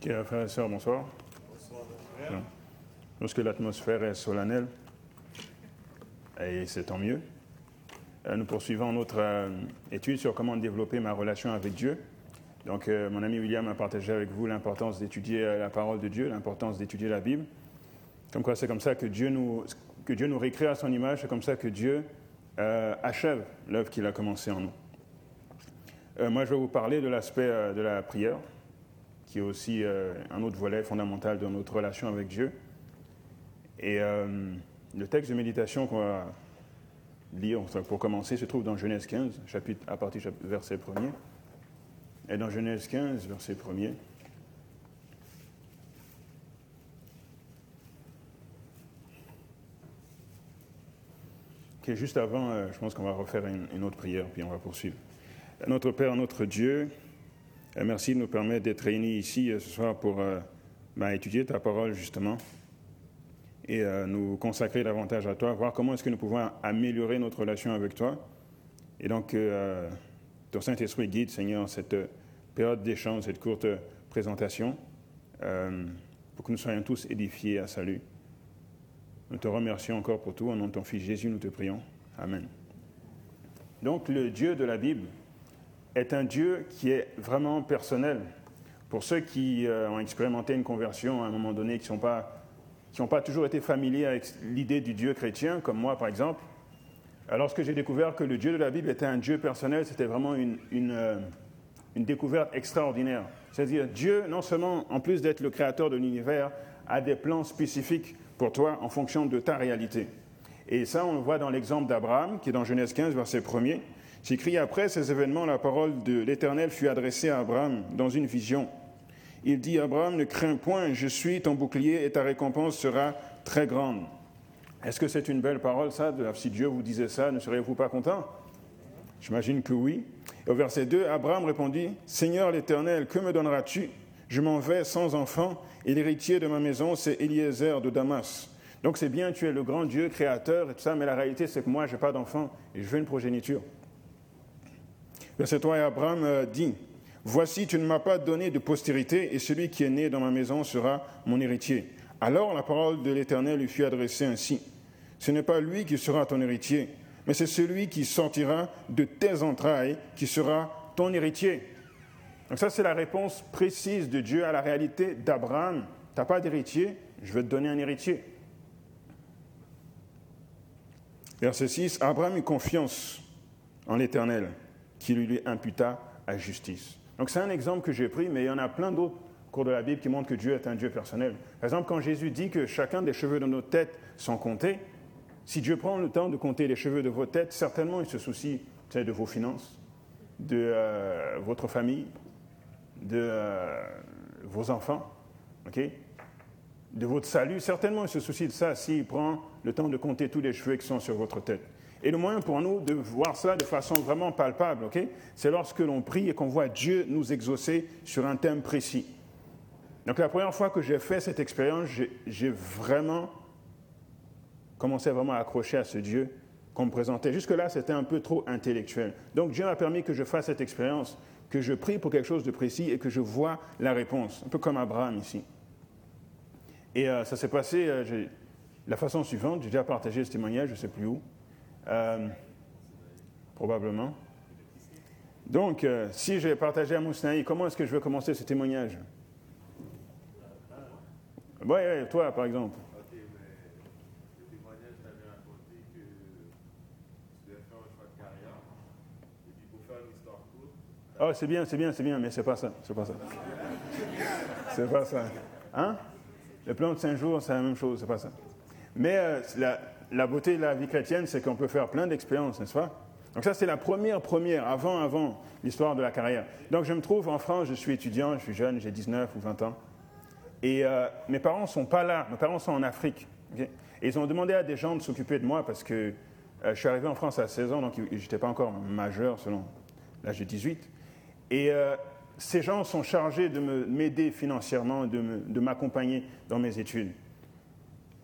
Frères et sœurs, bonsoir. Bonsoir, Lorsque l'atmosphère est solennelle, et c'est tant mieux, euh, nous poursuivons notre euh, étude sur comment développer ma relation avec Dieu. Donc, euh, mon ami William a partagé avec vous l'importance d'étudier la parole de Dieu, l'importance d'étudier la Bible. Comme quoi, c'est comme ça que Dieu nous, que Dieu nous récrée à son image, c'est comme ça que Dieu achève l'œuvre qu'il a commencée en nous. moi, je vais vous parler de l'aspect de la prière, qui est aussi euh, un autre volet fondamental de notre relation avec Dieu. Et euh, le texte de méditation qu'on va lire pour commencer se trouve dans Genèse 15, chapitre, à partir du verset 1er. Et dans Genèse 15, verset 1er, qui est juste avant, euh, je pense qu'on va refaire une, autre prière, puis on va poursuivre. Notre Père, notre Dieu, merci de nous permettre d'être réunis ici euh, ce soir pour euh, ben, étudier ta parole, justement, et nous consacrer davantage à toi, voir comment est-ce que nous pouvons améliorer notre relation avec toi. Et donc, ton Saint-Esprit guide, Seigneur, cette période d'échange, cette courte présentation, pour que nous soyons tous édifiés à salut. Nous te remercions encore pour tout. Au nom de ton Fils Jésus, nous te prions. Amen. Donc, le Dieu de la Bible, est un Dieu qui est vraiment personnel. Pour ceux qui euh, ont expérimenté une conversion à un moment donné, qui n'ont pas, pas toujours été familiers avec l'idée du Dieu chrétien, comme moi par exemple, lorsque j'ai découvert que le Dieu de la Bible était un Dieu personnel, c'était vraiment une, une, euh, une, découverte extraordinaire. C'est-à-dire, Dieu, non seulement, en plus d'être le créateur de l'univers, a des plans spécifiques pour toi en fonction de ta réalité. Et ça, on le voit dans l'exemple d'Abraham, qui est dans Genèse 15, verset 1er. J'écris après ces événements, la parole de l'Éternel fut adressée à Abraham dans une vision. Il dit, Abraham, ne crains point, je suis ton bouclier et ta récompense sera très grande. Est-ce que c'est une belle parole, ça Si Dieu vous disait ça, ne seriez-vous pas content? J'imagine que oui. au verset 2, Abraham répondit, Seigneur l'Éternel, que me donneras-tu? Je m'en vais sans enfant, et l'héritier de ma maison, c'est Eliezer de Damas. Donc c'est bien, tu es le grand Dieu, créateur et tout ça, mais la réalité, c'est que moi, je n'ai pas d'enfant et je veux une progéniture. Verset 3, et Abraham euh, dit, Voici, tu ne m'as pas donné de postérité, et celui qui est né dans ma maison sera mon héritier. Alors la parole de l'Éternel lui fut adressée ainsi. Ce n'est pas lui qui sera ton héritier, mais c'est celui qui sortira de tes entrailles qui sera ton héritier. Donc ça, c'est la réponse précise de Dieu à la réalité d'Abraham. Tu n'as pas d'héritier, je vais te donner un héritier. Verset 6, Abraham eut confiance en l'Éternel qui lui imputa à justice. Donc c'est un exemple que j'ai pris, mais il y en a plein d'autres cours de la Bible qui montrent que Dieu est un Dieu personnel. Par exemple, quand Jésus dit que chacun des cheveux de nos têtes sont comptés, si Dieu prend le temps de compter les cheveux de vos têtes, certainement il se soucie de vos finances, de euh, votre famille, de euh, vos enfants, de votre salut. Certainement il se soucie de ça s'il prend le temps de compter tous les cheveux qui sont sur votre tête. Et le moyen pour nous de voir cela de façon vraiment palpable, ok, c'est lorsque l'on prie et qu'on voit Dieu nous exaucer sur un thème précis. Donc la première fois que j'ai fait cette expérience, j'ai vraiment commencé à vraiment accrocher à ce Dieu qu'on me présentait. Jusque-là, c'était un peu trop intellectuel. Donc Dieu m'a permis que je fasse cette expérience, que je prie pour quelque chose de précis et que je vois la réponse, un peu comme Abraham ici. Et euh, ça s'est passé euh, la façon suivante, j'ai déjà partagé ce témoignage, je ne sais plus où. Euh, probablement. Donc, euh, si j'ai partagé à Mousnaï, comment est-ce que je vais commencer ce témoignage? Oui, ouais, toi, par exemple. Oh, c'est bien, c'est bien, c'est bien, mais c'est pas ça, c'est pas ça. c'est pas ça. Hein? Le plan de cinq jours, c'est la même chose, c'est pas ça. Mais euh, la, la beauté de la vie chrétienne, c'est qu'on peut faire plein d'expériences, n'est-ce pas? Donc ça, c'est la première, première, avant, avant l'histoire de la carrière. Donc je me trouve en France, je suis étudiant, je suis jeune, j'ai 19 ou 20 ans. Et euh, mes parents ne sont pas là, mes parents sont en Afrique. et ils ont demandé à des gens de s'occuper de moi parce que euh, je suis arrivé en France à 16 ans, donc je n'étais pas encore majeur selon l'âge de 18. Et euh, ces gens sont chargés de m'aider financièrement, de m'accompagner dans mes études.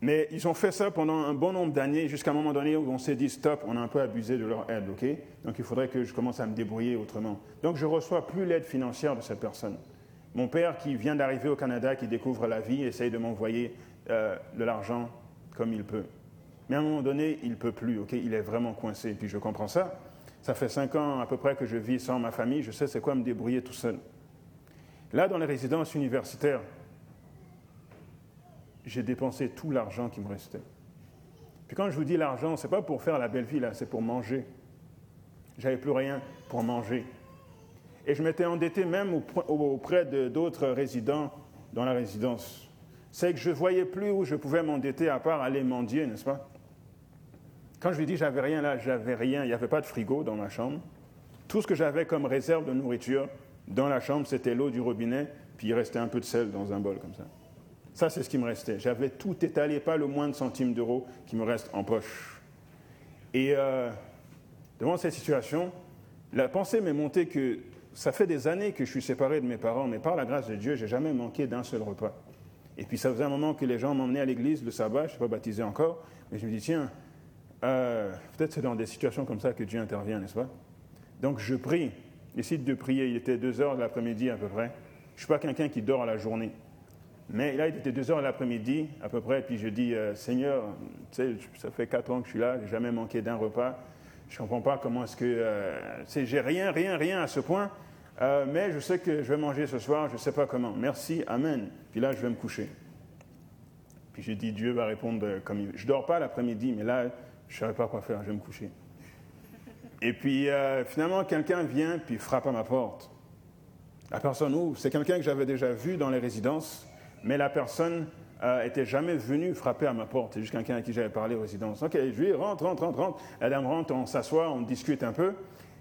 Mais ils ont fait ça pendant un bon nombre d'années, jusqu'à un moment donné où on s'est dit stop, on a un peu abusé de leur aide, ok? Donc il faudrait que je commence à me débrouiller autrement. Donc je reçois plus l'aide financière de cette personne. Mon père qui vient d'arriver au Canada, qui découvre la vie, essaye de m'envoyer euh, de l'argent comme il peut. Mais à un moment donné, il ne peut plus, ok? Il est vraiment coincé. Puis je comprends ça. Ça fait cinq ans à peu près que je vis sans ma famille, je sais c'est quoi me débrouiller tout seul. Là, dans les résidences universitaires, j'ai dépensé tout l'argent qui me restait. Puis quand je vous dis l'argent, ce n'est pas pour faire la belle vie, là, c'est pour manger. J'avais plus rien pour manger. Et je m'étais endetté même auprès d'autres résidents dans la résidence. C'est que je ne voyais plus où je pouvais m'endetter à part aller mendier, n'est-ce pas? Quand je lui dis j'avais rien là, j'avais rien. Il n'y avait pas de frigo dans ma chambre. Tout ce que j'avais comme réserve de nourriture dans la chambre, c'était l'eau du robinet, puis il restait un peu de sel dans un bol comme ça. Ça, c'est ce qui me restait. J'avais tout étalé, pas le moins de centimes d'euros qui me reste en poche. Et euh, devant cette situation, la pensée m'est montée que ça fait des années que je suis séparé de mes parents, mais par la grâce de Dieu, j'ai jamais manqué d'un seul repas. Et puis ça faisait un moment que les gens m'emmenaient à l'église le sabbat, je ne suis pas baptisé encore, mais je me dis, tiens, euh, peut-être c'est dans des situations comme ça que Dieu intervient, n'est-ce pas? Donc je prie, décide de prier, il était 2 heures de l'après-midi à peu près. Je ne suis pas quelqu'un qui dort à la journée. Mais là, il était deux heures l'après-midi, à peu près, puis je dis, euh, Seigneur, ça fait quatre ans que je suis là, j'ai jamais manqué d'un repas. Je ne comprends pas comment est-ce que... Euh, j'ai rien, rien, rien à ce point, euh, mais je sais que je vais manger ce soir, je ne sais pas comment. Merci, Amen. Puis là, je vais me coucher. Puis j'ai dit, Dieu va répondre comme il... Je ne dors pas l'après-midi, mais là, je ne savais pas quoi faire, je vais me coucher. Et puis, finalement, quelqu'un vient, puis frappe à ma porte. La personne ouvre, c'est quelqu'un que j'avais déjà vu dans les résidences mais la personne n'était euh, jamais venue frapper à ma porte. C'est juste quelqu'un à qui j'avais parlé aux résidences. Ok, je lui rentre, rentre, rentre, rentre. La dame rentre, on s'assoit, on discute un peu.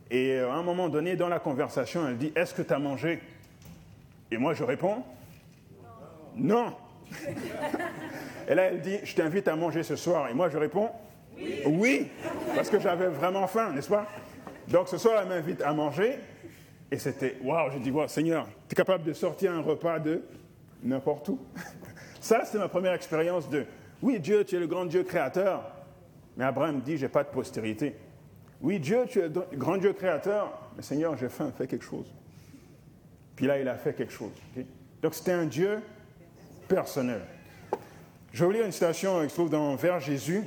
Et euh, à un moment donné, dans la conversation, elle dit Est-ce que tu as mangé? Et moi, je réponds Non. et là, elle dit Je t'invite à manger ce soir. Et moi, je réponds Oui. Oui, parce que j'avais vraiment faim, n'est-ce pas? Donc ce soir, elle m'invite à manger. Et c'était Waouh, j'ai dit Waouh, Seigneur, tu es capable de sortir un repas de n'importe où. Ça, c'est ma première expérience de, oui, Dieu, tu es le grand Dieu créateur, mais Abraham dit, j'ai pas de postérité. Oui, Dieu, tu es le grand Dieu créateur, mais Seigneur, j'ai faim, fais quelque chose. Puis là, il a fait quelque chose. Donc, c'était un Dieu personnel. Je vais vous lire une citation qui se trouve dans Vers Jésus.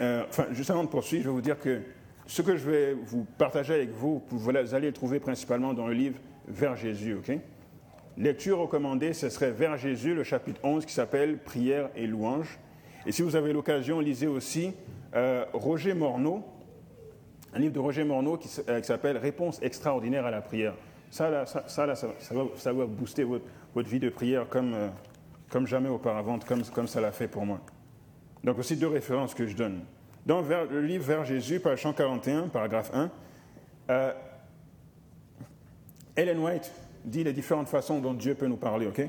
Euh, enfin, juste avant de poursuivre, je vais vous dire que ce que je vais vous partager avec vous, vous allez le trouver principalement dans le livre Vers Jésus, ok Lecture recommandée, ce serait vers Jésus, le chapitre 11, qui s'appelle Prière et louange. Et si vous avez l'occasion, lisez aussi euh, Roger Morneau, un livre de Roger Morneau qui, euh, s'appelle Réponse extraordinaire à la prière. Ça, ça, va, booster votre, vie de prière comme, euh, comme jamais auparavant, comme, comme ça l'a fait pour moi. Donc, aussi deux références que je donne. Dans le livre Vers Jésus, page 141, paragraphe 1, Ellen White dit les différentes façons dont Dieu peut nous parler, ok?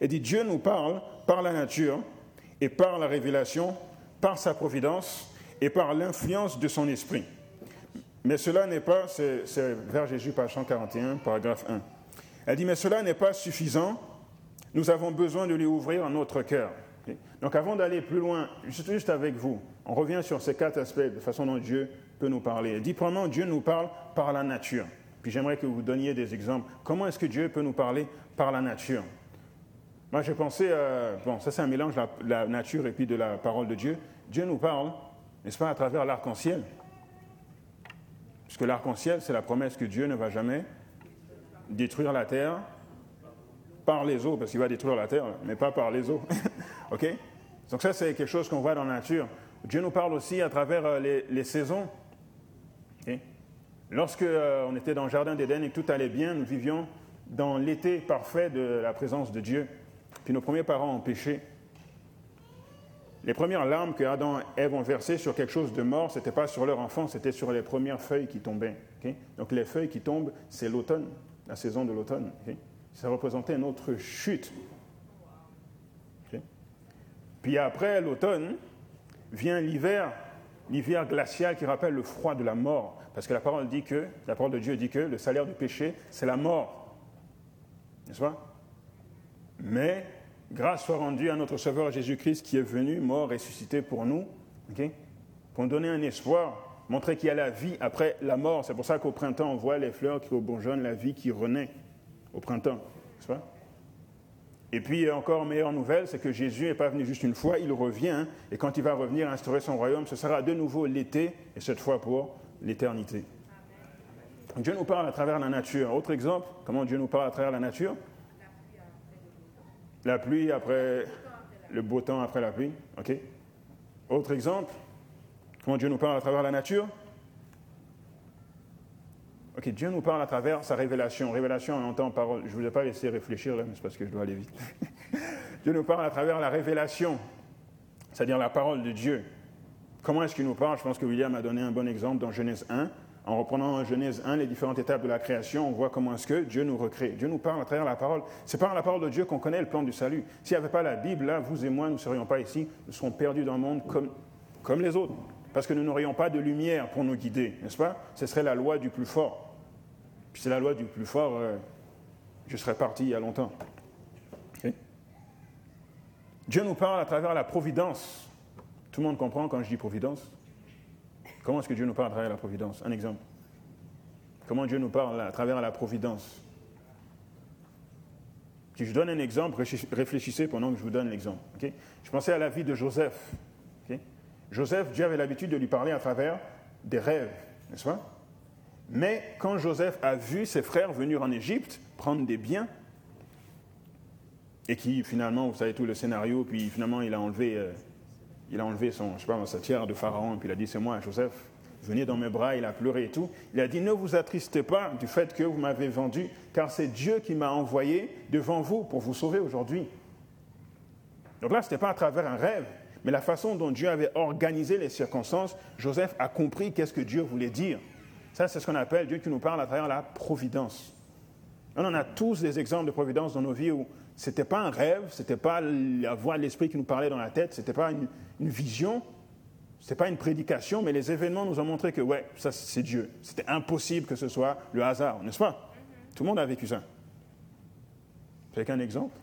Et dit Dieu nous parle par la nature et par la révélation, par sa providence et par l'influence de son esprit. Mais cela n'est pas, c'est vers Jésus, page 141, paragraphe 1. Elle dit, mais cela n'est pas suffisant, nous avons besoin de lui ouvrir notre cœur. Donc avant d'aller plus loin, juste, juste avec vous, on revient sur ces quatre aspects de façon dont Dieu peut nous parler. Elle dit, premièrement, Dieu nous parle par la nature. Puis j'aimerais que vous donniez des exemples. Comment est-ce que Dieu peut nous parler par la nature? Moi, j'ai pensé, bon, ça c'est un mélange de la, nature et puis de la parole de Dieu. Dieu nous parle, n'est-ce pas, à travers l'arc-en-ciel. Puisque l'arc-en-ciel, c'est la promesse que Dieu ne va jamais détruire la terre par les eaux, parce qu'il va détruire la terre, mais pas par les eaux. OK? Donc ça, c'est quelque chose qu'on voit dans la nature. Dieu nous parle aussi à travers euh, les saisons. Lorsque euh, on était dans le jardin d'Éden et que tout allait bien, nous vivions dans l'été parfait de la présence de Dieu. Puis nos premiers parents ont péché. Les premières larmes que Adam et Ève ont versées sur quelque chose de mort, ce n'était pas sur leur enfant, c'était sur les premières feuilles qui tombaient. Donc les feuilles qui tombent, c'est l'automne, la saison de l'automne. Ça représentait notre chute. Puis après l'automne, vient l'hiver, l'hiver glacial qui rappelle le froid de la mort. Parce que la parole dit que, la parole de Dieu dit que le salaire du péché, c'est la mort. N'est-ce pas? Mais grâce soit rendue à notre Sauveur Jésus-Christ qui est venu, mort, ressuscité pour nous, pour nous donner un espoir, montrer qu'il y a la vie après la mort. C'est pour ça qu'au printemps, on voit les fleurs qui bourgeonnent, la vie qui renaît. au printemps, n'est-ce pas? Et puis, encore meilleure nouvelle, c'est que Jésus n'est pas venu juste une fois, il revient, et quand il va revenir instaurer son royaume, ce sera de nouveau l'été, et cette fois pour l'éternité. Dieu nous parle à travers la nature. Autre exemple, comment Dieu nous parle à travers la nature? La pluie après le beau temps après la pluie. OK? Autre exemple, comment Dieu nous parle à travers la nature? Ok, Dieu nous parle à travers sa révélation. Révélation, on entend parole. Je ne vous ai pas laissé réfléchir, mais c'est parce que je dois aller vite. Dieu nous parle à travers la révélation, c'est-à-dire la parole de Dieu. Comment est-ce qu'il nous parle? Je pense que William a donné un bon exemple dans Genèse 1. En reprenant Genèse 1, les différentes étapes de la création, on voit comment est-ce que Dieu nous recrée. Dieu nous parle à travers la parole. C'est par la parole de Dieu qu'on connaît le plan du salut. S'il n'y avait pas la Bible, là, vous et moi, nous ne serions pas ici. Nous serions perdus dans le monde comme, comme les autres. Parce que nous n'aurions pas de lumière pour nous guider, n'est-ce pas? Ce serait la loi du plus fort. Puis c'est la loi du plus fort, euh, je serais parti il y a longtemps. Dieu nous parle à travers la providence. Tout le monde comprend quand je dis providence Comment est-ce que Dieu nous parle à travers la providence? Un exemple. Comment Dieu nous parle à travers la providence? Si je donne un exemple, réfléchissez pendant que je vous donne l'exemple. Je pensais à la vie de Joseph. Joseph, Dieu avait l'habitude de lui parler à travers des rêves, n'est-ce pas? Mais quand Joseph a vu ses frères venir en Égypte prendre des biens, et qui finalement, vous savez tout le scénario, puis finalement il a enlevé, euh, il a enlevé son, je sais pas, sa tiare de Pharaon, et puis il a dit c'est moi, Joseph, venez dans mes bras, il a pleuré et tout. Il a dit ne vous attristez pas du fait que vous m'avez vendu, car c'est Dieu qui m'a envoyé devant vous pour vous sauver aujourd'hui. Donc là, ce n'était pas à travers un rêve, mais la façon dont Dieu avait organisé les circonstances, Joseph a compris qu'est-ce que Dieu voulait dire. Ça, c'est ce qu'on appelle Dieu qui nous parle à travers la providence. On en a tous des exemples de providence dans nos vies où ce n'était pas un rêve, ce n'était pas la voix de l'esprit qui nous parlait dans la tête, ce n'était pas une, vision, ce n'était pas une prédication, mais les événements nous ont montré que, ouais, ça c'est Dieu. C'était impossible que ce soit le hasard, n'est-ce pas? Tout le monde a vécu ça. Vous qu'un exemple?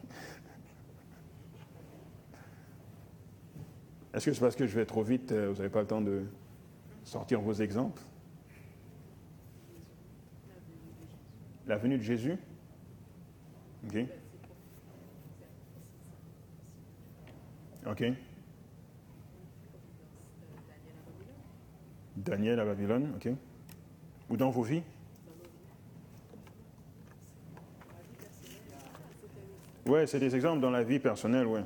Est-ce que c'est parce que je vais trop vite, euh, vous n'avez pas le temps de sortir vos exemples? La venue de Jésus OK. OK. Daniel à Babylone, OK. Ou dans vos vies? Oui, c'est des exemples dans la vie personnelle, oui.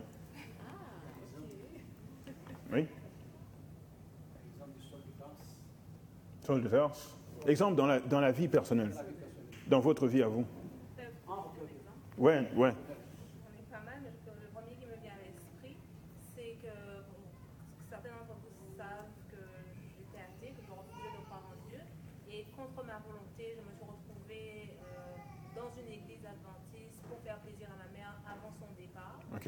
Oui. Sol de force. Exemple dans la, dans la vie personnelle dans votre vie à vous Oui, oui. J'en ai pas mal, mais le premier qui me vient à l'esprit, c'est que certains d'entre vous savent que j'étais athée, que je refusais de croire en Dieu. Et contre ma volonté, je me suis retrouvée euh, dans une église adventiste pour faire plaisir à ma mère avant son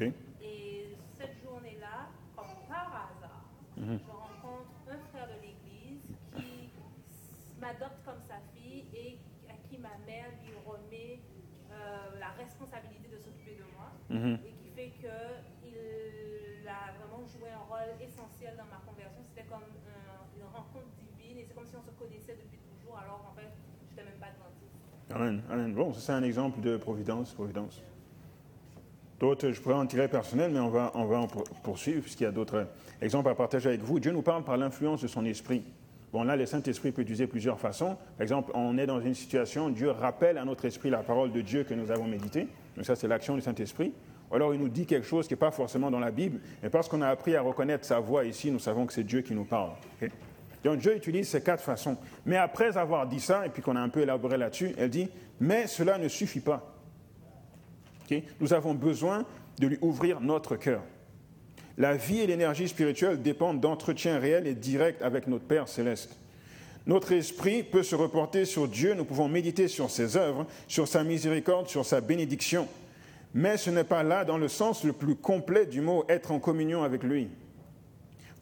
Et cette journée-là, comme par hasard, mhm. je rencontre un frère de l'église qui m'adopte comme sa fille et ma mère lui remet euh, la responsabilité de s'occuper de moi mhm. et qui fait qu'il a vraiment joué un rôle essentiel dans ma conversion. C'était comme une rencontre divine et c'est comme si on se connaissait depuis toujours alors qu'en fait, je n'étais même pas adventiste. Amen, amen. Bon, c'est un exemple de providence, providence. D'autres, je pourrais en tirer personnel, mais on va, on va en poursuivre, puisqu'il y a d'autres exemples à partager avec vous. Dieu nous parle par l'influence de son esprit. Bon, là, le Saint-Esprit peut utiliser plusieurs façons. Par exemple, on est dans une situation, Dieu rappelle à notre esprit la parole de Dieu que nous avons méditée. Donc ça, c'est l'action du Saint-Esprit. Ou alors, il nous dit quelque chose qui n'est pas forcément dans la Bible, mais parce qu'on a appris à reconnaître sa voix ici, nous savons que c'est Dieu qui nous parle. Donc, Dieu utilise ces quatre façons. Mais après avoir dit ça, et puis qu'on a un peu élaboré là-dessus, elle dit, mais cela ne suffit pas. Nous avons besoin de lui ouvrir notre cœur. La vie et l'énergie spirituelle dépendent d'entretiens réels et directs avec notre Père céleste. Notre esprit peut se reporter sur Dieu, nous pouvons méditer sur ses œuvres, sur sa miséricorde, sur sa bénédiction. Mais ce n'est pas là dans le sens le plus complet du mot être en communion avec lui.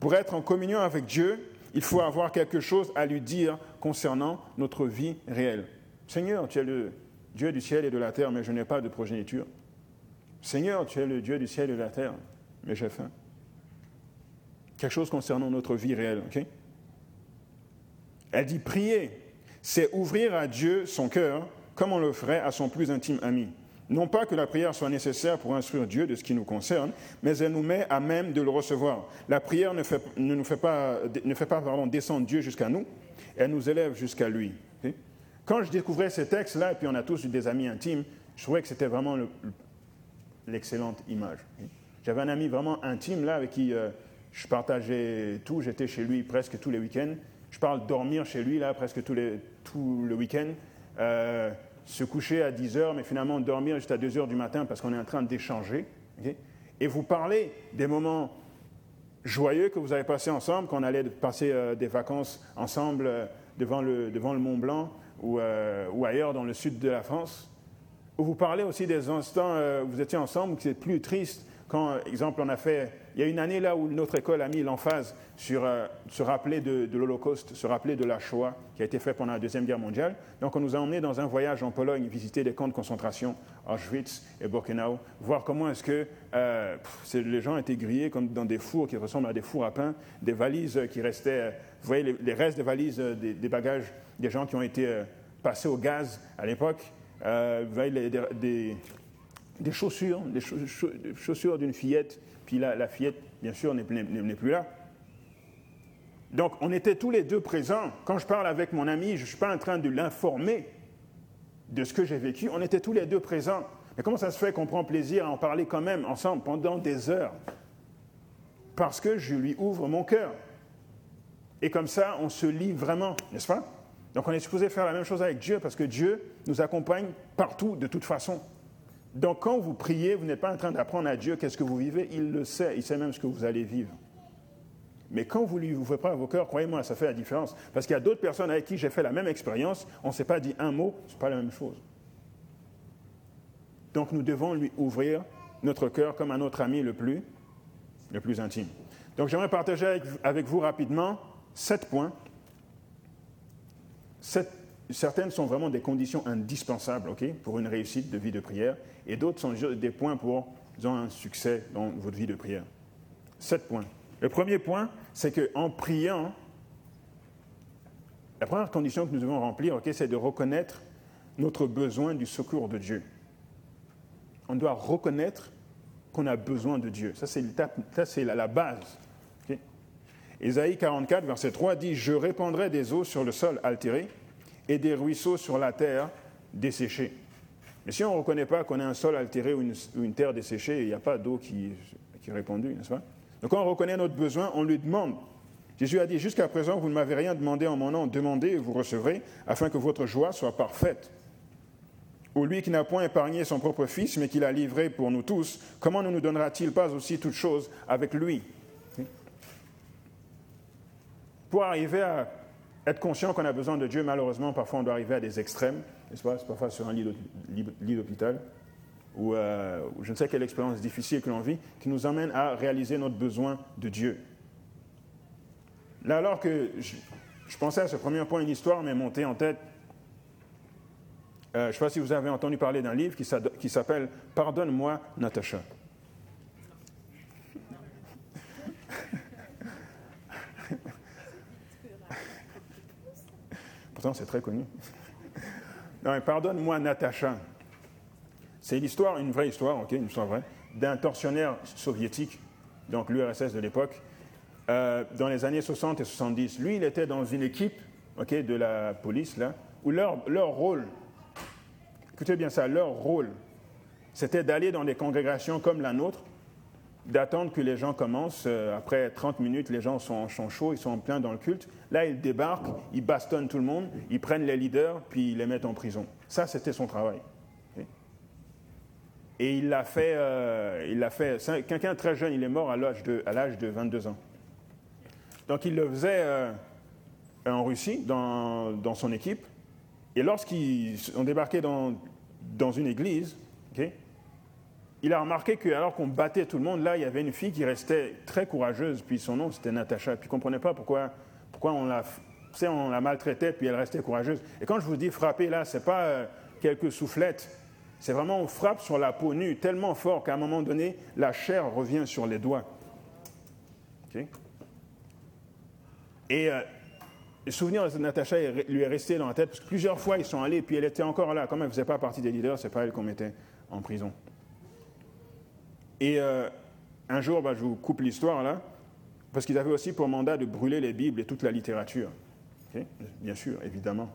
Pour être en communion avec Dieu, il faut avoir quelque chose à lui dire concernant notre vie réelle. Seigneur, tu es le Dieu du ciel et de la terre, mais je n'ai pas de progéniture. Seigneur, tu es le Dieu du ciel et de la terre, mais j'ai faim quelque chose concernant notre vie réelle. ok? Elle dit prier, c'est ouvrir à Dieu son cœur comme on le ferait à son plus intime ami. Non pas que la prière soit nécessaire pour instruire Dieu de ce qui nous concerne, mais elle nous met à même de le recevoir. La prière ne, fait, nous fait pas, ne descendre Dieu jusqu'à nous, elle nous élève jusqu'à lui. Quand je découvrais ces textes-là, et puis on a tous eu des amis intimes, je trouvais que c'était vraiment l'excellente image. J'avais un ami vraiment intime là avec qui euh, je partageais tout, j'étais chez lui presque tous les week-ends. Je parle dormir chez lui là presque tous les, tout le week-end. Euh, se coucher à 10 heures, mais finalement dormir jusqu'à 2 heures du matin parce qu'on est en train d'échanger. et vous parlez des moments joyeux que vous avez passés ensemble, qu'on allait passer euh, des vacances ensemble devant, le, devant le Mont Blanc ou, ou, ailleurs dans le sud de la France. Vous parlez aussi des instants où vous étiez ensemble, c'est plus triste quand, exemple, on a fait, il y a une année là où notre école a mis l'emphase sur euh, se rappeler de, l'Holocauste, se rappeler de la Shoah qui a été fait pendant la Deuxième Guerre mondiale. Donc on nous a emmenés dans un voyage en Pologne, visiter des camps de concentration, Auschwitz et Birkenau, voir comment est-ce que euh, les gens étaient grillés comme dans des fours qui ressemblent à des fours à pain, des valises qui restaient, euh, vous voyez les, restes des valises, des, bagages des gens qui ont été passés au gaz à l'époque, vous voyez des, des chaussures, des chaussures d'une fillette, puis la, la fillette, bien sûr, n'est plus là. Donc, on était tous les deux présents. Quand je parle avec mon ami, je ne suis pas en train de l'informer de ce que j'ai vécu. On était tous les deux présents. Mais comment ça se fait qu'on prend plaisir à en parler quand même ensemble pendant des heures? Parce que je lui ouvre mon cœur. Et comme ça, on se lit vraiment, n'est-ce pas? Donc, on est supposé faire la même chose avec Dieu parce que Dieu nous accompagne partout, de toute façon. Donc quand vous priez, vous n'êtes pas en train d'apprendre à Dieu qu'est-ce que vous vivez, il le sait, il sait même ce que vous allez vivre. Mais quand vous lui ouvrez pas vos cœurs, croyez-moi, ça fait la différence. Parce qu'il y a d'autres personnes avec qui j'ai fait la même expérience, on ne s'est pas dit un mot, ce n'est pas la même chose. Donc nous devons lui ouvrir notre cœur comme à notre ami le plus, le plus intime. Donc j'aimerais partager avec, avec, vous rapidement sept points, certaines sont vraiment des conditions indispensables pour une réussite de vie de prière, et d'autres sont des points pour un succès dans votre vie de prière. Sept points. Le premier point, c'est qu'en priant, la première condition que nous devons remplir, c'est de reconnaître notre besoin du secours de Dieu. On doit reconnaître qu'on a besoin de Dieu. Ça, c'est la base. Ésaïe 44, verset 3 dit Je répandrai des eaux sur le sol altéré et des ruisseaux sur la terre desséchée. Mais si on ne reconnaît pas qu'on a un sol altéré ou une, terre desséchée, il n'y a pas d'eau qui, est répandue, n'est-ce pas? Donc quand on reconnaît notre besoin, on lui demande. Jésus a dit, jusqu'à présent, vous ne m'avez rien demandé en mon nom, demandez et vous recevrez, afin que votre joie soit parfaite. Ou lui qui n'a point épargné son propre Fils, mais qui l'a livré pour nous tous, comment ne nous donnera-t-il pas aussi toutes choses avec lui? Pour arriver à être conscient qu'on a besoin de Dieu, malheureusement, parfois on doit arriver à des extrêmes, n'est-ce pas? Parfois sur un lit d'hôpital, ou, euh, je ne sais quelle expérience difficile que l'on vit, qui nous amène à réaliser notre besoin de Dieu. Là, alors que je, pensais à ce premier point, une histoire m'est montée en tête. Euh, je ne sais pas si vous avez entendu parler d'un livre qui s'appelle Pardonne-moi, Natacha. C'est très connu. Non, pardonne-moi, Natacha. C'est l'histoire, une vraie histoire, ok, une histoire vraie, d'un tortionnaire soviétique, donc l'URSS de l'époque, euh, dans les années 60 et 70. Lui, il était dans une équipe de la police, là, où leur, leur rôle, écoutez bien ça, leur rôle, c'était d'aller dans des congrégations comme la nôtre, d'attendre que les gens commencent. Euh, après 30 minutes, les gens sont, sont, chauds, ils sont en plein dans le culte. Là, ils débarquent, ils bastonnent tout le monde, ils prennent les leaders, puis ils les mettent en prison. Ça, c'était son travail. Et il l'a fait, euh, il l'a fait. Quelqu'un très jeune, il est mort à l'âge de, à l'âge de 22 ans. Donc, il le faisait euh, en Russie, dans, dans, son équipe. Et lorsqu'ils ont débarqué dans, dans une église, il a remarqué que alors qu'on battait tout le monde, là, il y avait une fille qui restait très courageuse, puis son nom, c'était Natacha. Puis il ne comprenait pas pourquoi, pourquoi on la, on la maltraitait, puis elle restait courageuse. Et quand je vous dis frapper, là, ce n'est pas euh, quelques soufflettes. C'est vraiment, on frappe sur la peau nue tellement fort qu'à un moment donné, la chair revient sur les doigts. Et euh, le souvenir de Natacha lui est resté dans la tête parce que plusieurs fois ils sont allés, puis elle était encore là. Comme elle ne faisait pas partie des leaders, c'est pas elle qu'on mettait en prison. Et euh, un jour, bah, je vous coupe l'histoire là, parce qu'ils avaient aussi pour mandat de brûler les Bibles et toute la littérature. Bien sûr, évidemment.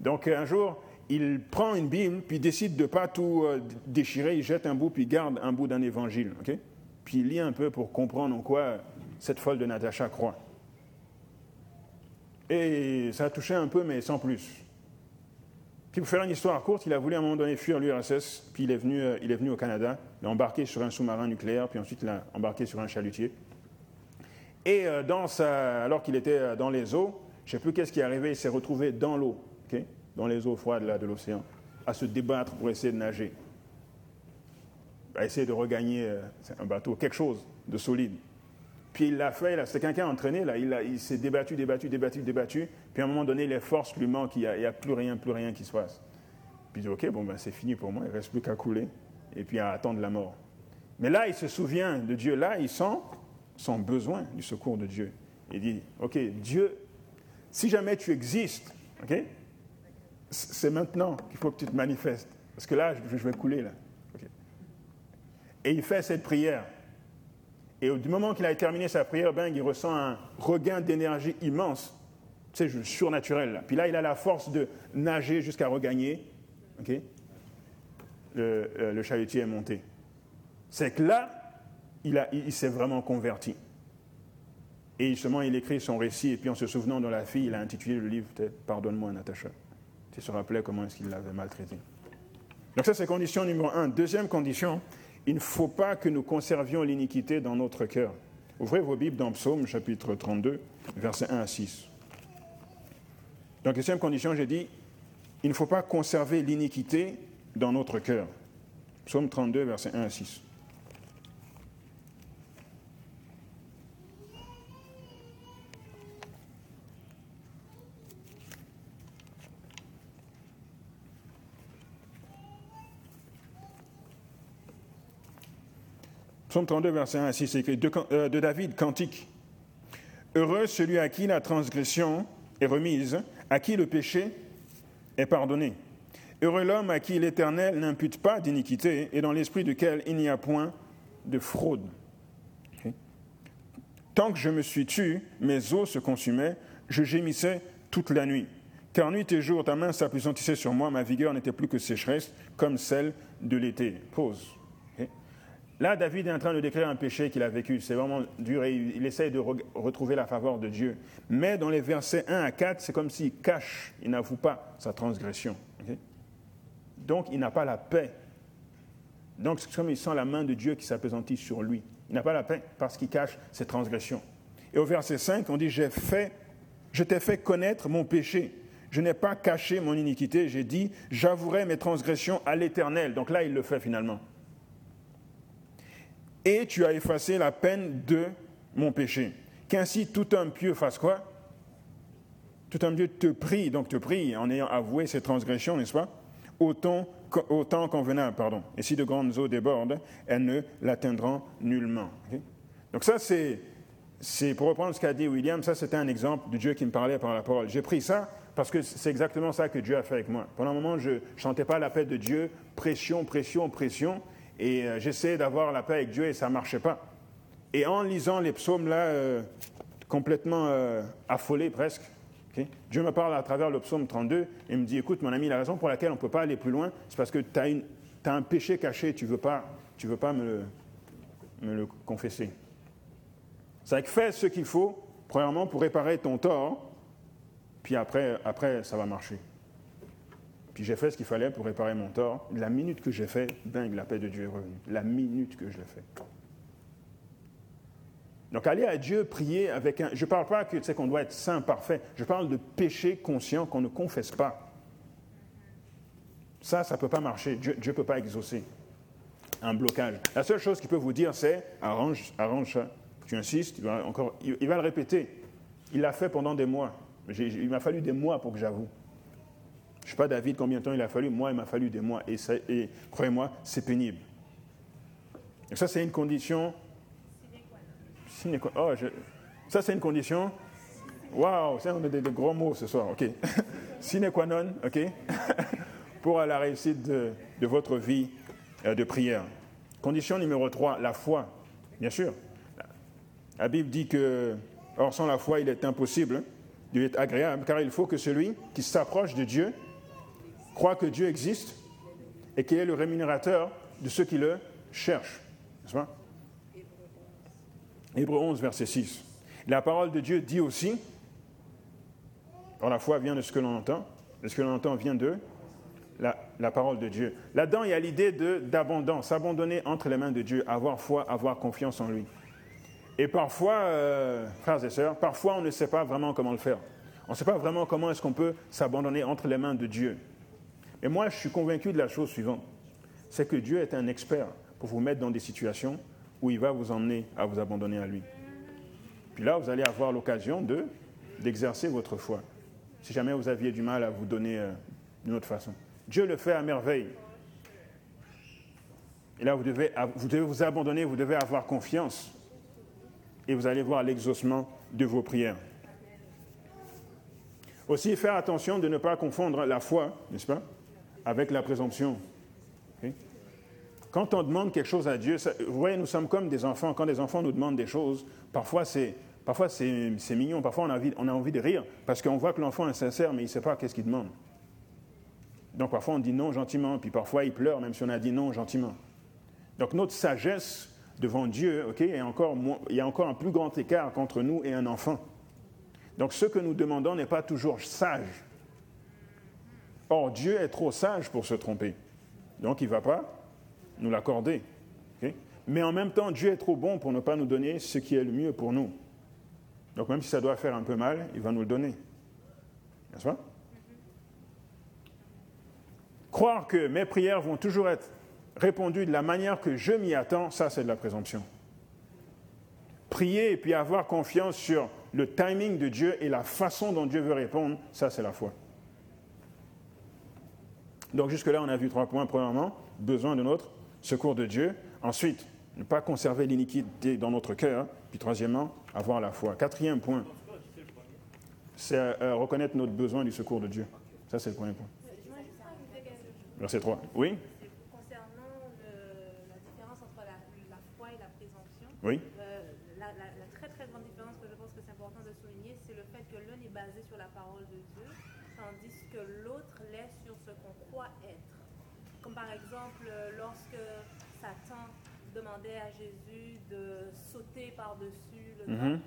Donc un jour, il prend une Bible, puis décide de ne pas tout euh, déchirer, il jette un bout, puis garde un bout d'un évangile. Puis il lit un peu pour comprendre en quoi cette folle de Natacha croit. Et ça a touché un peu, mais sans plus. Puis pour faire une histoire courte, il a voulu à un moment donné fuir l'URSS, puis il est, venu, euh, il est venu au Canada, il a embarqué sur un sous-marin nucléaire, puis ensuite il a embarqué sur un chalutier. Et euh, dans alors qu'il était euh, dans les eaux, je ne sais plus qu'est-ce qui est arrivé, il s'est retrouvé dans l'eau, dans les eaux froides là, de l'océan, à se débattre pour essayer de nager, à essayer de regagner un bateau, quelque chose de solide. Puis il l'a fait, c'était quelqu'un entraîné, là, il, il s'est débattu, débattu, débattu, débattu. Puis à un moment donné, les forces lui manquent, il n'y a, plus rien, plus rien qui se passe. Puis il dit, OK, bon, ben, c'est fini pour moi, il ne reste plus qu'à couler et puis à attendre la mort. Mais là, il se souvient de Dieu, là, il sent son besoin du secours de Dieu. Il dit, OK, Dieu, si jamais tu existes, OK, c'est maintenant qu'il faut que tu te manifestes. Parce que là, je vais couler, là. Et il fait cette prière. Et du moment qu'il a terminé sa prière, ben, il ressent un regain d'énergie immense, sais, surnaturel. Puis là, il a la force de nager jusqu'à regagner. ok? Le, euh, chalutier est monté. C'est que là, il, il, s'est vraiment converti. Et justement, il écrit son récit, et puis en se souvenant de la fille, il a intitulé le livre Pardonne-moi, Natacha. Tu se rappelais comment est-ce qu'il l'avait maltraité. Donc ça, c'est condition numéro un. Deuxième condition, il ne faut pas que nous conservions l'iniquité dans notre cœur. Ouvrez vos Bibles dans Psaume chapitre 32, versets 1 à 6. Donc, deuxième condition, j'ai dit, il ne faut pas conserver l'iniquité dans notre cœur. Psaume 32, versets 1 à 6. Psaume 32, verset 1 à 6, c'est écrit de, de David, cantique. Heureux celui à qui la transgression est remise, à qui le péché est pardonné. Heureux l'homme à qui l'Éternel n'impute pas d'iniquité et dans l'esprit duquel il n'y a point de fraude. Tant que je me suis tué, mes os se consumaient, je gémissais toute la nuit. Car nuit et jour, ta main s'appesantissait sur moi, ma vigueur n'était plus que sécheresse, comme celle de l'été. Pause. Là, David est en train de décrire un péché qu'il a vécu. C'est vraiment dur et il essaye de retrouver la faveur de Dieu. Mais dans les versets 1 à 4, c'est comme s'il cache, il n'avoue pas sa transgression. Donc, il n'a pas la paix. Donc, c'est comme il sent la main de Dieu qui s'appesantit sur lui. Il n'a pas la paix parce qu'il cache ses transgressions. Et au verset 5, on dit J'ai fait, je t'ai fait connaître mon péché. Je n'ai pas caché mon iniquité. J'ai dit J'avouerai mes transgressions à l'Éternel. Donc là, il le fait finalement et tu as effacé la peine de mon péché. Qu'ainsi tout homme pieux fasse quoi? Tout homme pieux te prie, donc te prie en ayant avoué ses transgressions, n'est-ce pas? Autant, convenable, pardon. Et si de grandes eaux débordent, elles ne l'atteindront nullement. donc ça, c'est, c'est, pour reprendre ce qu'a dit William, ça c'était un exemple de Dieu qui me parlait par la parole. J'ai pris ça parce que c'est exactement ça que Dieu a fait avec moi. Pendant un moment, je ne chantais pas la paix de Dieu, pression, pression, pression. Et euh, j'essayais d'avoir la paix avec Dieu et ça ne marchait pas. Et en lisant les psaumes là, euh, complètement euh, affolé presque, Dieu me parle à travers le psaume 32 et me dit, écoute mon ami, la raison pour laquelle on ne peut pas aller plus loin, c'est parce que tu as, un péché caché, tu ne veux pas, tu veux pas me, le, me le confesser. C'est que fais ce qu'il faut, premièrement, pour réparer ton tort, puis après, après ça va marcher. Puis j'ai fait ce qu'il fallait pour réparer mon tort. La minute que j'ai fait, dingue, la paix de Dieu est revenue. La minute que je l'ai fait. Donc aller à Dieu, prier avec un... Je ne parle pas que qu'on doit être saint, parfait. Je parle de péché conscient qu'on ne confesse pas. Ça, ça ne peut pas marcher. Dieu ne peut pas exaucer un blocage. La seule chose qu'il peut vous dire, c'est arrange, arrange ça. Tu insistes, il va, encore, il va le répéter. Il l'a fait pendant des mois. Il m'a fallu des mois pour que j'avoue. Je ne sais pas, David, combien de temps il a fallu. Moi, il m'a fallu des mois. Et, croyez-moi, c'est pénible. Et ça, c'est une condition. Oh, ça, c'est une condition Waouh, ça, on a des, gros mots ce soir, ok. Sine qua non, ok, pour la réussite de, votre vie euh, de prière. Condition numéro 3, la foi, bien sûr. La Bible dit que, or sans la foi, il est impossible de être agréable, car il faut que celui qui s'approche de Dieu croit que Dieu existe et qu'il est le rémunérateur de ceux qui le cherchent. N'est-ce pas? Hébreu 11, verset 6. La parole de Dieu dit aussi, or la foi vient de ce que l'on entend, et ce que l'on entend vient de la, la parole de Dieu. Là-dedans, il y a l'idée d'abondance, s'abandonner entre les mains de Dieu, avoir foi, avoir confiance en lui. Et parfois, euh, frères et sœurs, parfois on ne sait pas vraiment comment le faire. On ne sait pas vraiment comment est-ce qu'on peut s'abandonner entre les mains de Dieu. Et moi, je suis convaincu de la chose suivante, c'est que Dieu est un expert pour vous mettre dans des situations où il va vous emmener à vous abandonner à lui. Puis là, vous allez avoir l'occasion de, d'exercer votre foi, si jamais vous aviez du mal à vous donner euh, d'une autre façon. Dieu le fait à merveille. Et là, vous devez, vous devez vous abandonner, vous devez avoir confiance. Et vous allez voir l'exaucement de vos prières. Aussi, faire attention de ne pas confondre la foi, n'est-ce pas, avec la présomption. Quand on demande quelque chose à Dieu, vous voyez, nous sommes comme des enfants. Quand des enfants nous demandent des choses, parfois c'est, parfois c'est, mignon, parfois on a, envie, on a envie de rire, parce qu'on voit que l'enfant est sincère, mais il ne sait pas qu'est-ce qu'il demande. Donc parfois on dit non gentiment, puis parfois il pleure, même si on a dit non gentiment. Donc notre sagesse devant Dieu, ok, encore, il y a encore un plus grand écart qu'entre nous et un enfant. Donc ce que nous demandons n'est pas toujours sage. Or, Dieu est trop sage pour se tromper. Donc il ne va pas nous l'accorder. Mais en même temps, Dieu est trop bon pour ne pas nous donner ce qui est le mieux pour nous. Donc même si ça doit faire un peu mal, il va nous le donner. N'est-ce pas? Croire que mes prières vont toujours être répondues de la manière que je m'y attends, ça c'est de la présomption. Prier et puis avoir confiance sur le timing de Dieu et la façon dont Dieu veut répondre, ça c'est la foi. Donc jusque-là, on a vu trois points. Premièrement, besoin de notre secours de Dieu. Ensuite, ne pas conserver l'iniquité dans notre cœur. Puis troisièmement, avoir la foi. Quatrième point, c'est euh, reconnaître notre besoin du secours de Dieu. Ça, c'est le premier point. Verset 3. Oui? Concernant la différence entre la, foi et la présomption, oui. Euh, la, très très grande différence que je pense que c'est important de souligner, c'est le fait que l'un est basé sur la parole de Dieu, tandis que l'autre l'est sur ce qu'on croit être. Comme par exemple, lorsque Satan demandait à Jésus de sauter par-dessus le mm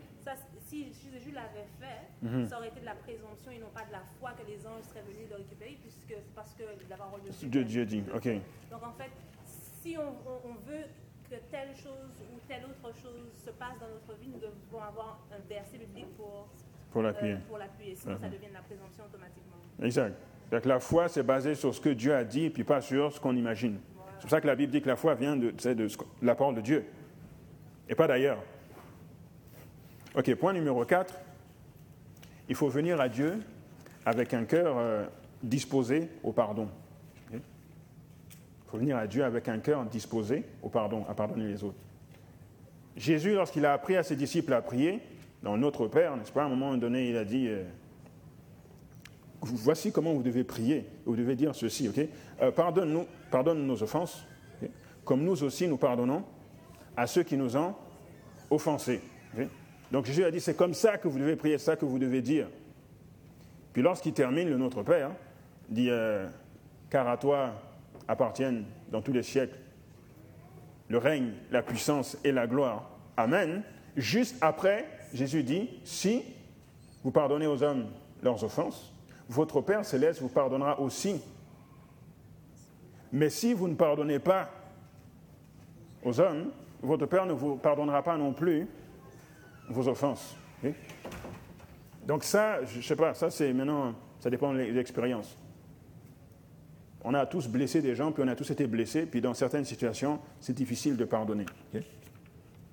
si, Jésus l'avait fait, mhm. ça aurait été de la présomption et non pas de la foi que les anges seraient venus le récupérer, puisque c'est parce que la parole de Dieu. De Dieu dit, ok. Donc en fait, si on, veut que telle chose ou telle autre chose se passe dans notre vie, nous devons avoir un verset biblique pour, pour l'appuyer. Pour l'appuyer, sinon ça mhm. devient de la présomption automatiquement. Exact. Donc la foi, c'est basé sur ce que Dieu a dit, et puis pas sur ce qu'on imagine. C'est pour ça que la Bible dit que la foi vient de, de, de la parole de Dieu, et pas d'ailleurs. Ok, point numéro 4. Il faut venir à Dieu avec un cœur euh, disposé au pardon. Il faut venir à Dieu avec un cœur disposé au pardon, à pardonner les autres. Jésus, lorsqu'il a appris à ses disciples à prier, dans Notre Père, n'est-ce pas, à un moment donné, il a dit euh, Voici comment vous devez prier. Vous devez dire ceci, ok? Euh, Pardonne-nous, pardonne nos offenses, comme nous aussi nous pardonnons à ceux qui nous ont offensés. Donc Jésus a dit, c'est comme ça que vous devez prier, c'est ça que vous devez dire. Puis lorsqu'il termine le Notre Père, dit, euh, car à toi appartiennent dans tous les siècles le règne, la puissance et la gloire. Amen. Juste après, Jésus dit, si vous pardonnez aux hommes leurs offenses, votre Père céleste vous pardonnera aussi. Mais si vous ne pardonnez pas aux hommes, votre Père ne vous pardonnera pas non plus vos offenses. Donc ça, je ne sais pas, ça c'est maintenant, ça dépend de l'expérience. On a tous blessé des gens, puis on a tous été blessés, puis dans certaines situations, c'est difficile de pardonner. Il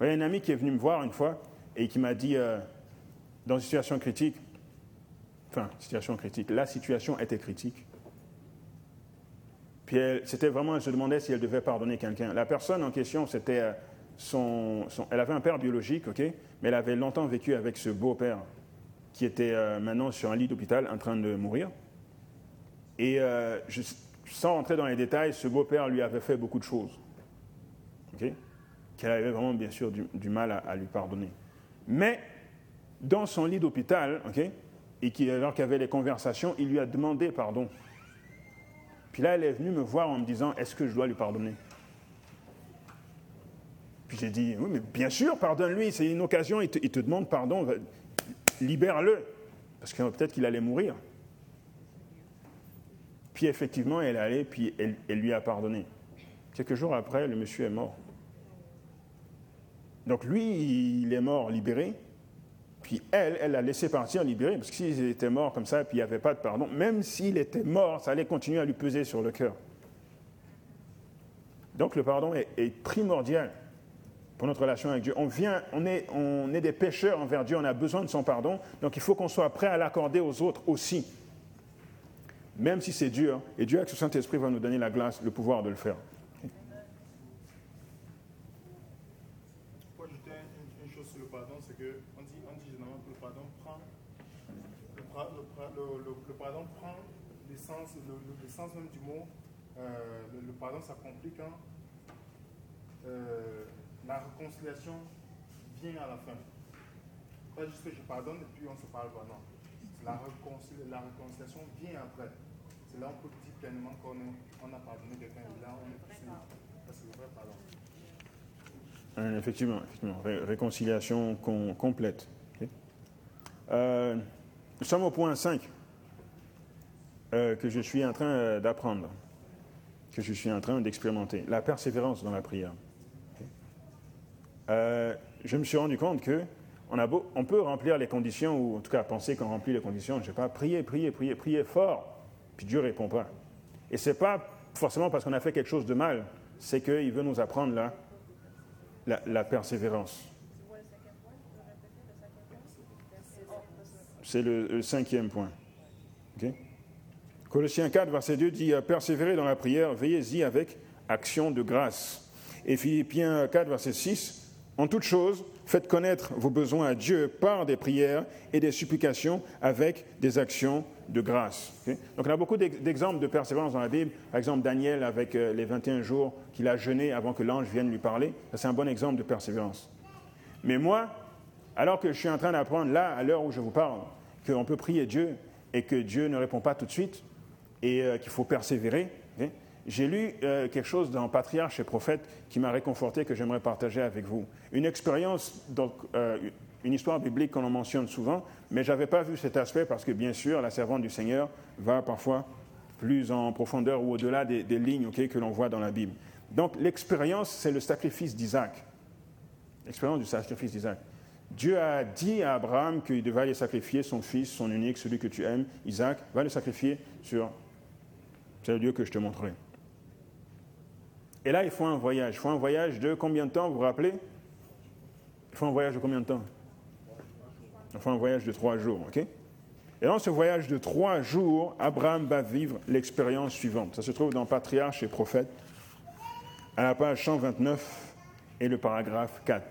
y a un ami qui est venu me voir une fois et qui m'a dit, euh, dans une situation critique, enfin, situation critique, la situation était critique. Puis c'était vraiment, elle se demandait si elle devait pardonner quelqu'un. La personne en question, c'était euh, son, Elle avait un père biologique, OK, mais elle avait longtemps vécu avec ce beau-père. qui était euh, maintenant sur un lit d'hôpital en train de mourir. Et je, sans rentrer dans les détails, ce beau-père lui avait fait beaucoup de choses. Qu'elle avait vraiment, bien sûr, du, mal à, lui pardonner. Mais dans son lit d'hôpital, et qui, alors qu'il avait les conversations, il lui a demandé pardon. Puis là, elle est venue me voir en me disant Est-ce que je dois lui pardonner? Puis j'ai dit Oui, mais bien sûr, pardonne-lui, c'est une occasion, il te, demande pardon, libère-le, parce que peut-être qu'il allait mourir. Puis effectivement, elle est allée, puis elle, lui a pardonné. Quelques jours après, le monsieur est mort. Donc lui, il est mort libéré, puis elle, elle l'a laissé partir libéré, parce que s'il était mort comme ça, puis il n'y avait pas de pardon, même s'il était mort, ça allait continuer à lui peser sur le cœur. Donc le pardon est, primordial pour notre relation avec Dieu. On, vient, on, est, on est des pécheurs envers Dieu, on a besoin de son pardon, donc il faut qu'on soit prêt à l'accorder aux autres aussi même si c'est dur, et Dieu avec son Saint-Esprit va nous donner la grâce, le pouvoir de le faire. Pour ajouter une, chose sur le pardon, c'est qu'on dit, on dit généralement que le pardon prend, le, pardon prend l'essence, l'essence même du mot. Euh, le, pardon s'accomplit quand euh, la réconciliation vient à la fin. Pas juste que je pardonne et puis on se parle pas, non. La, réconciliation vient après. C'est là qu'on peut dire pleinement qu'on a pardonné quelqu'un là on est passé. C'est le vrai pardon. Euh, effectivement, réconciliation complète. Euh, nous sommes au point 5 euh, que je suis en train d'apprendre, que je suis en train d'expérimenter. La persévérance dans la prière. je me suis rendu compte que on, peut remplir les conditions, ou en tout cas penser qu'on remplit les conditions, je ne sais pas, prier, prier, prier, prier fort, puis Dieu ne répond pas. Et ce n'est pas forcément parce qu'on a fait quelque chose de mal, c'est qu'il veut nous apprendre la, la, persévérance. C'est le, cinquième point. Colossiens 4, verset 2 dit Persévérez dans la prière, veillez-y avec action de grâce. Et Philippiens 4, verset 6 En toute chose, Faites connaître vos besoins à Dieu par des prières et des supplications avec des actions de grâce. Donc on a beaucoup d'exemples de persévérance dans la Bible. Par exemple, Daniel avec euh, les 21 jours qu'il a jeûné avant que l'ange vienne lui parler. c'est un bon exemple de persévérance. Mais moi, alors que je suis en train d'apprendre là, à l'heure où je vous parle, qu'on peut prier Dieu et que Dieu ne répond pas tout de suite et euh, qu'il faut persévérer, j'ai lu euh, quelque chose dans Patriarche et Prophète qui m'a réconforté, que j'aimerais partager avec vous. Une expérience, donc, euh, une histoire biblique qu'on en mentionne souvent, mais je n'avais pas vu cet aspect parce que, bien sûr, la servante du Seigneur va parfois plus en profondeur ou au-delà des, lignes que l'on voit dans la Bible. Donc, l'expérience, c'est le sacrifice d'Isaac. L'expérience du sacrifice d'Isaac. Dieu a dit à Abraham qu'il devait aller sacrifier son fils, son unique, celui que tu aimes, Isaac, va le sacrifier sur le lieu que je te montrerai. Et là, il faut un voyage. Il faut un voyage de combien de temps, vous vous rappelez? Il faut un voyage de combien de temps? Il faut un voyage de trois jours, ok? Et dans ce voyage de trois jours, Abraham va vivre l'expérience suivante. Ça se trouve dans Patriarche et Prophète, à la page 129 et le paragraphe 4.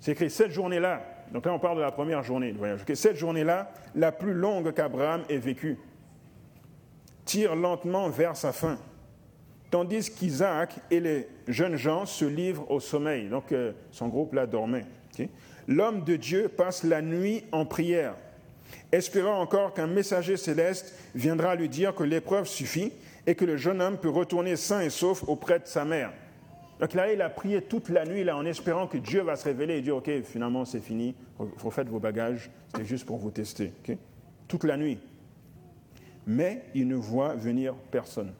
C'est écrit cette journée-là, donc là on parle de la première journée de voyage, cette journée-là, la plus longue qu'Abraham ait vécue tire lentement vers sa fin, tandis qu'Isaac et les jeunes gens se livrent au sommeil. Donc euh, son groupe là dormait. L'homme de Dieu passe la nuit en prière, espérant encore qu'un messager céleste viendra lui dire que l'épreuve suffit et que le jeune homme peut retourner sain et sauf auprès de sa mère. Donc là, il a prié toute la nuit en espérant que Dieu va se révéler et dire, OK, finalement c'est fini, refaites vos bagages, c'était juste pour vous tester. Toute la nuit mais il ne voit venir personne.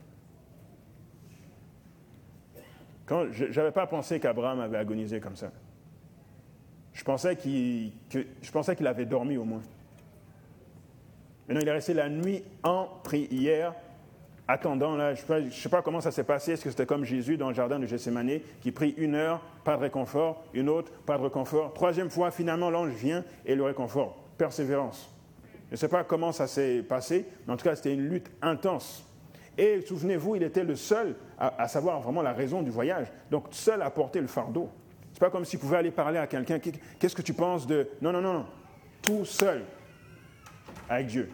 Quand je n'avais pas pensé qu'Abraham avait agonisé comme ça. Je pensais qu'il qu'il avait dormi au moins. Maintenant, il est resté la nuit en prière, attendant. Là, je ne sais, pas comment ça s'est passé. Est-ce que c'était comme Jésus dans le jardin de Gethsemane, qui prie une heure, pas de réconfort, une autre, pas de réconfort. Troisième fois, finalement, l'ange vient et le réconfort. Persévérance. Je ne sais pas comment ça s'est passé, mais en tout cas, c'était une lutte intense. Et souvenez-vous, il était le seul à, savoir vraiment la raison du voyage. Donc, seul à porter le fardeau. C'est pas comme s'il pouvait aller parler à quelqu'un. Qu'est-ce que tu penses de. Non, non, non. Tout seul avec Dieu.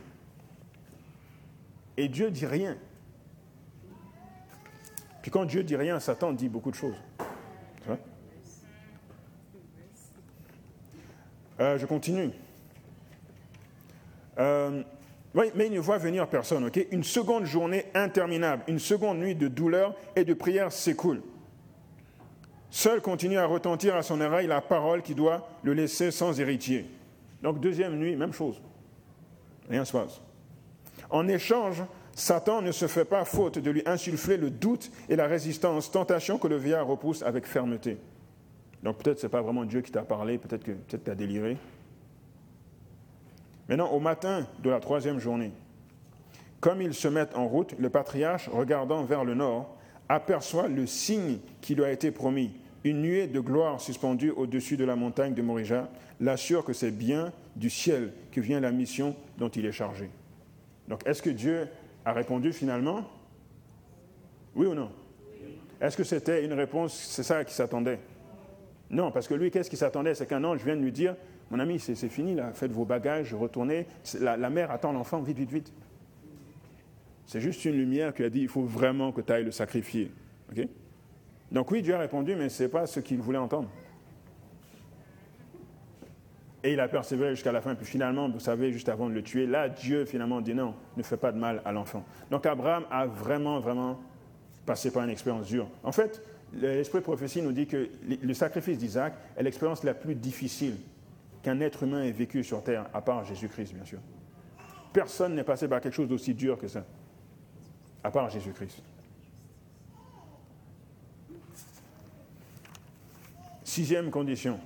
Et Dieu dit rien. Puis quand Dieu dit rien, Satan dit beaucoup de choses. Euh, je continue. Euh, oui, mais il ne voit venir personne, ok? Une seconde journée interminable, une seconde nuit de douleur et de prière s'écoule. Seul continue à retentir à son oreille la parole qui doit le laisser sans héritier. Donc deuxième nuit, même chose. Rien se passe. En échange, Satan ne se fait pas faute de lui insuffler le doute et la résistance, tentation que le vieillard repousse avec fermeté. Donc peut-être ce n'est pas vraiment Dieu qui t'a parlé, peut-être que peut-être tu as déliré. Maintenant, au matin de la troisième journée, comme ils se mettent en route, le patriarche, regardant vers le nord, aperçoit le signe qui lui a été promis. Une nuée de gloire suspendue au-dessus de la montagne de Morija l'assure que c'est bien du ciel que vient la mission dont il est chargé. Donc, est-ce que Dieu a répondu finalement Oui ou non? Est-ce que c'était une réponse, c'est ça qui s'attendait? Non, parce que lui, qu'est-ce qu'il s'attendait? C'est qu'un ange vienne lui dire, mon ami, c'est fini, là, faites vos bagages, retournez, la, mère attend l'enfant, vite, vite, vite. C'est juste une lumière qui a dit, il faut vraiment que tu ailles le sacrifier. Donc oui, Dieu a répondu, mais ce n'est pas ce qu'il voulait entendre. Et il a persévéré jusqu'à la fin. Puis finalement, vous savez, juste avant de le tuer, là, Dieu finalement dit non, ne fais pas de mal à l'enfant. Donc Abraham a vraiment, vraiment passé par une expérience dure. En fait, l'esprit prophétie nous dit que le sacrifice d'Isaac est l'expérience la plus difficile qu'un être humain ait vécue sur terre, à part Jésus-Christ, bien sûr. Personne n'est passé par quelque chose d'aussi dur que ça, à part Jésus-Christ. Sixième condition,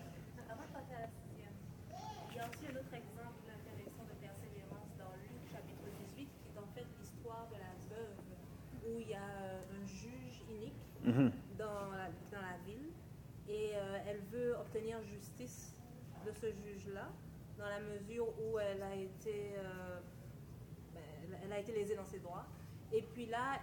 Mhm. dans, la, dans, la, ville et euh, elle veut obtenir justice de ce juge-là dans la mesure où elle a été, euh, ben, elle a été lésée dans ses droits. Et puis là,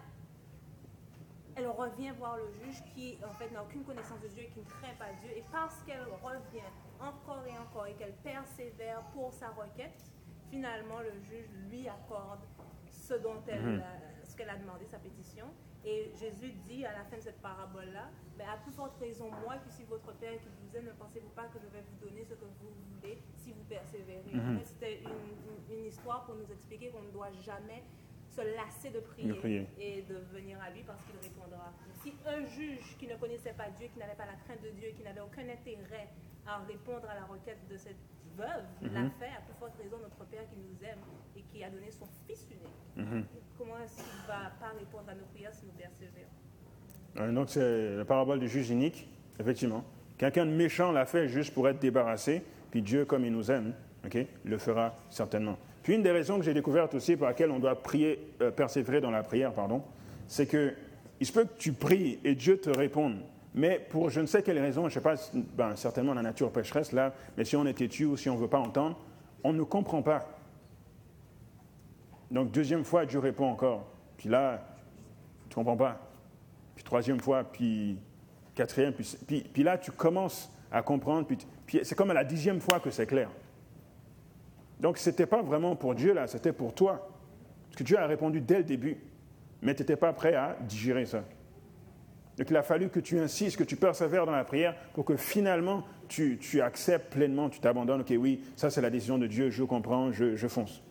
elle revient voir le juge qui en fait n'a aucune connaissance de Dieu et qui ne craint pas Dieu. Et parce qu'elle revient encore et encore et qu'elle persévère pour sa requête, finalement le juge lui accorde ce dont elle, mhm. ce qu'elle a demandé, sa pétition. Et Jésus dit à la fin de cette parabole-là, ben, à plus forte raison, moi qui suis votre Père qui vous aime, ne pensez-vous pas que je vais vous donner ce que vous voulez si vous persévérez mhm. C'était une, une, histoire pour nous expliquer qu'on ne doit jamais se lasser de prier, et de venir à lui parce qu'il répondra. Si un juge qui ne connaissait pas Dieu, qui n'avait pas la crainte de Dieu, qui n'avait aucun intérêt à répondre à la requête de cette veuve, l'a mhm. fait, à plus forte raison notre Père qui nous aime et qui a donné son Fils unique. Mhm. Comment est-ce qu'il ne va pas répondre à nos prières si nous persévérons? Donc c'est la parabole du juge unique, effectivement. Quelqu'un de méchant l'a fait juste pour être débarrassé, puis Dieu, comme il nous aime, le fera certainement. Puis une des raisons que j'ai découvertes aussi pour laquelle on doit prier, euh, persévérer dans la prière, pardon, c'est que il se peut que tu pries et Dieu te réponde. Mais pour je ne sais quelle raison, je ne sais pas, ben, certainement la nature pécheresse là, mais si on est têtu ou si on ne veut pas entendre, on ne comprend pas. Donc deuxième fois, Dieu répond encore. Puis là, tu ne comprends pas. Puis troisième fois, puis quatrième, puis, puis, là, tu commences à comprendre. Puis, puis c'est comme à la dixième fois que c'est clair. Donc ce n'était pas vraiment pour Dieu là, c'était pour toi. Parce que Dieu a répondu dès le début, mais tu n'étais pas prêt à digérer ça. Donc il a fallu que tu insistes, que tu persévères dans la prière pour que finalement tu, acceptes pleinement, tu t'abandonnes. Ok, oui, ça c'est la décision de Dieu, je comprends, je, fonce.